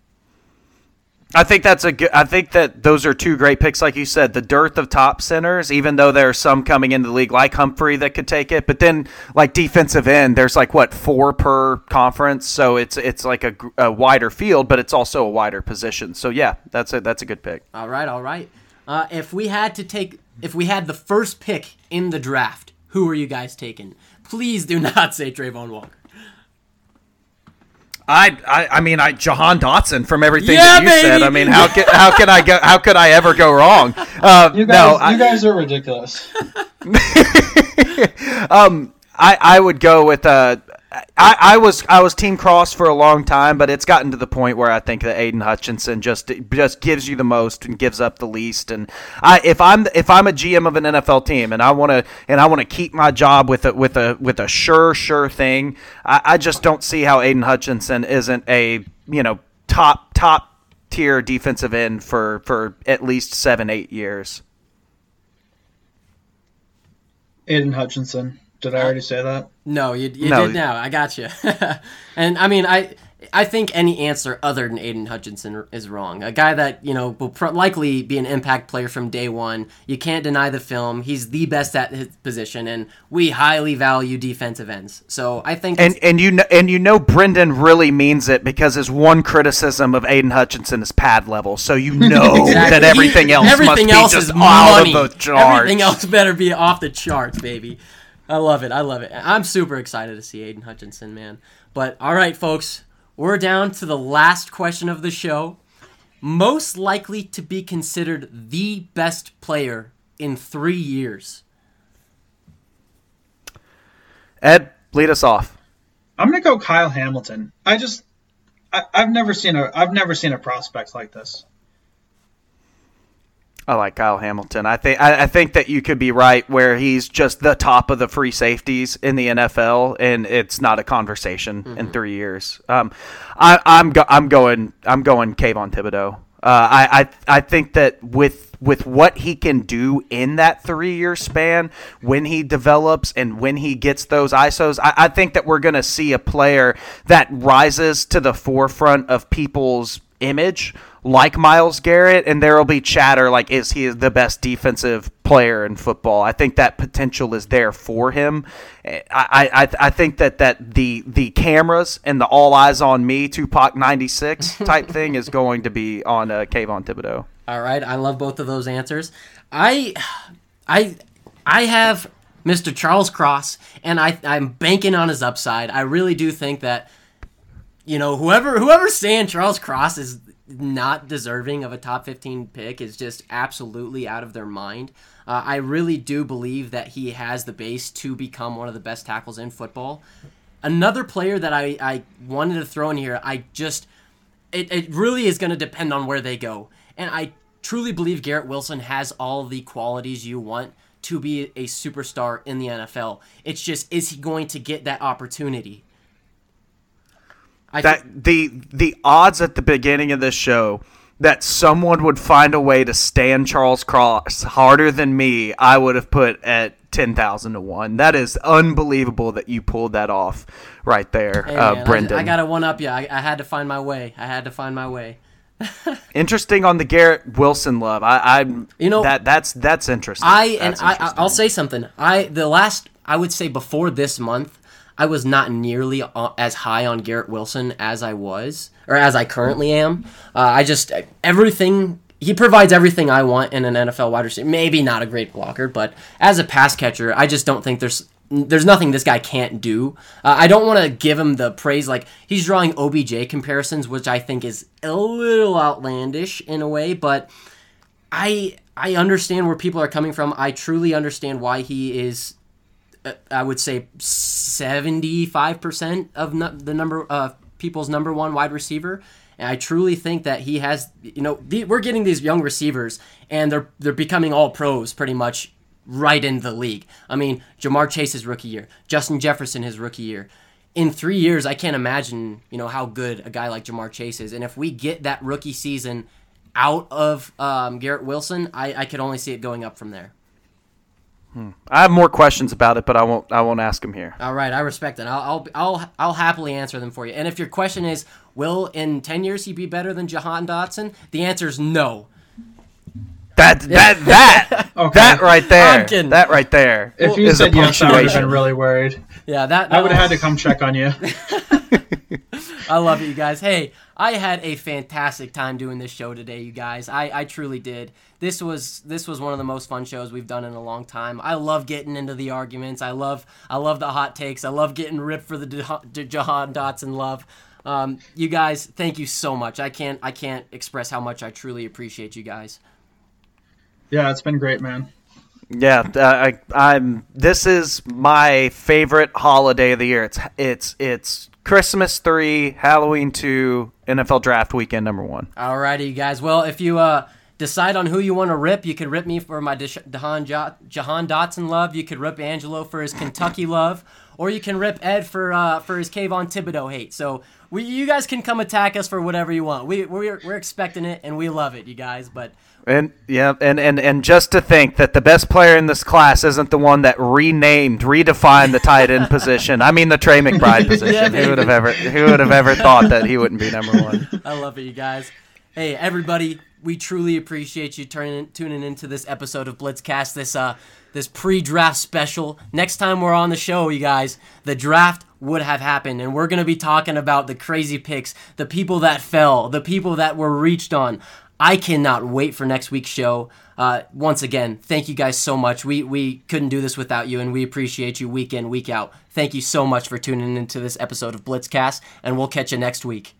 I think that's a good. I think that those are two great picks, like you said. The dearth of top centers, even though there are some coming into the league like Humphrey that could take it, but then like defensive end, there's like what four per conference, so it's it's like a, a wider field, but it's also a wider position. So yeah, that's a that's a good pick. All right, all right. Uh, if we had to take, if we had the first pick in the draft, who are you guys taking? Please do not say Travon Walker. I, I, I mean, I Jahan Dotson from everything yeah, that you baby. said. I mean, how can how can I go? How could I ever go wrong? Uh, you guys, no, I, you guys are ridiculous. um, I I would go with uh, I, I was I was Team Cross for a long time, but it's gotten to the point where I think that Aidan Hutchinson just just gives you the most and gives up the least. And I if I'm if I'm a GM of an NFL team and I want to and I want to keep my job with a with a with a sure sure thing, I, I just don't see how Aidan Hutchinson isn't a you know top top tier defensive end for for at least seven eight years. Aidan Hutchinson. Did I already say that? No, you, you no. did now. I got you. and I mean, I I think any answer other than Aidan Hutchinson is wrong. A guy that you know will pro- likely be an impact player from day one. You can't deny the film. He's the best at his position, and we highly value defensive ends. So I think and and you know, and you know Brendan really means it because his one criticism of Aidan Hutchinson is pad level. So you know exactly. that everything else everything else is money. Everything else better be off the charts, baby. I love it. I love it. I'm super excited to see Aidan Hutchinson, man. But all right, folks, we're down to the last question of the show. Most likely to be considered the best player in three years. Ed, lead us off. I'm gonna go Kyle Hamilton. I just, I, I've never seen a, I've never seen a prospect like this. I like Kyle Hamilton. I think I, I, think that you could be right where he's just the top of the free safeties in the NFL, and it's not a conversation mm-hmm. in three years. Um, I, am I'm, go, I'm going I'm going Kayvon Thibodeaux. Uh, I, I I think that with with what he can do in that three year span, when he develops and when he gets those ISOs, I, I think that we're going to see a player that rises to the forefront of people's image like Myles Garrett, and there will be chatter like, is he the best defensive player in football? I think that potential is there for him. I, I, I think that, that the the cameras and the all eyes on me Tupac '96 type thing is going to be on uh, Kayvon Thibodeaux. All right, I love both of those answers. I I I have Mr. Charles Cross, and I I'm banking on his upside. I really do think that you know whoever whoever's saying Charles Cross is not deserving of a top 15 pick is just absolutely out of their mind. Uh, I really do believe that he has the base to become one of the best tackles in football. Another player that I, I wanted to throw in here, I just it, it really is going to depend on where they go. And I truly believe Garrett Wilson has all the qualities you want to be a superstar in the NFL. It's just is he going to get that opportunity? I that the the odds at the beginning of this show that someone would find a way to stand Charles Cross harder than me, I would have put at ten thousand to one. That is unbelievable that you pulled that off right there, hey, uh, man, Brendan. I, I got to one up you. I, I had to find my way. I had to find my way. interesting on the Garrett Wilson love. I, am you know that that's that's interesting. I that's and I I'll say something. I the last I would say before this month, I was not nearly as high on Garrett Wilson as I was or as I currently am. Uh, I just everything he provides everything I want in an NFL wide receiver. Maybe not a great blocker, but as a pass catcher, I just don't think there's there's nothing this guy can't do. Uh, I don't want to give him the praise like he's drawing OBJ comparisons, which I think is a little outlandish in a way, but I I understand where people are coming from. I truly understand why he is I would say 75% of the number of uh, people's number one wide receiver. And I truly think that he has, you know, the, we're getting these young receivers, and they're they're becoming all pros pretty much right in the league. I mean, Ja'Marr Chase's rookie year, Justin Jefferson his rookie year. In three years, I can't imagine, you know, how good a guy like Ja'Marr Chase is. And if we get that rookie season out of um, Garrett Wilson, I, I could only see it going up from there. Hmm. I have more questions about it, but I won't. I won't ask them here. All right, I respect it. I'll, I'll, I'll, I'll happily answer them for you. And if your question is, will in ten years he be better than Jahan Dotson? The answer is no. That that that okay. that right there. That right there. If you said yes, I would have been really worried. Yeah, that, that I would have had to come check on you. I love it, you guys. Hey, I had a fantastic time doing this show today, you guys. I, I truly did. This was this was one of the most fun shows we've done in a long time. I love getting into the arguments. I love I love the hot takes. I love getting ripped for the Jahan Dotson love. Um, you guys, thank you so much. I can't I can't express how much I truly appreciate you guys. Yeah, it's been great, man. Yeah, uh, I, I'm. This is my favorite holiday of the year. It's it's it's Christmas three, Halloween two, NFL Draft Weekend number one. Alrighty, you guys. Well, if you uh, decide on who you want to rip, you could rip me for my Jahan, Jahan Dotson love. You could rip Angelo for his Kentucky love, or you can rip Ed for uh, for his Kayvon Thibodeaux hate. So we, you guys can come attack us for whatever you want. We we're, we're expecting it and we love it, you guys. But and yeah, and, and and just to think that the best player in this class isn't the one that renamed, redefined the tight end position. I mean the Trey McBride position. yeah, who would have ever who would have ever thought that he wouldn't be number one? I love it, you guys. Hey, everybody, we truly appreciate you turning tuning into this episode of Blitzcast. This uh this pre-draft special. Next time we're on the show, you guys, the draft would have happened and we're going to be talking about the crazy picks, the people that fell, the people that were reached on. I cannot wait for next week's show. Uh, once again, thank you guys so much. We we couldn't do this without you, and we appreciate you week in week out. Thank you so much for tuning into this episode of Blitzcast, and we'll catch you next week.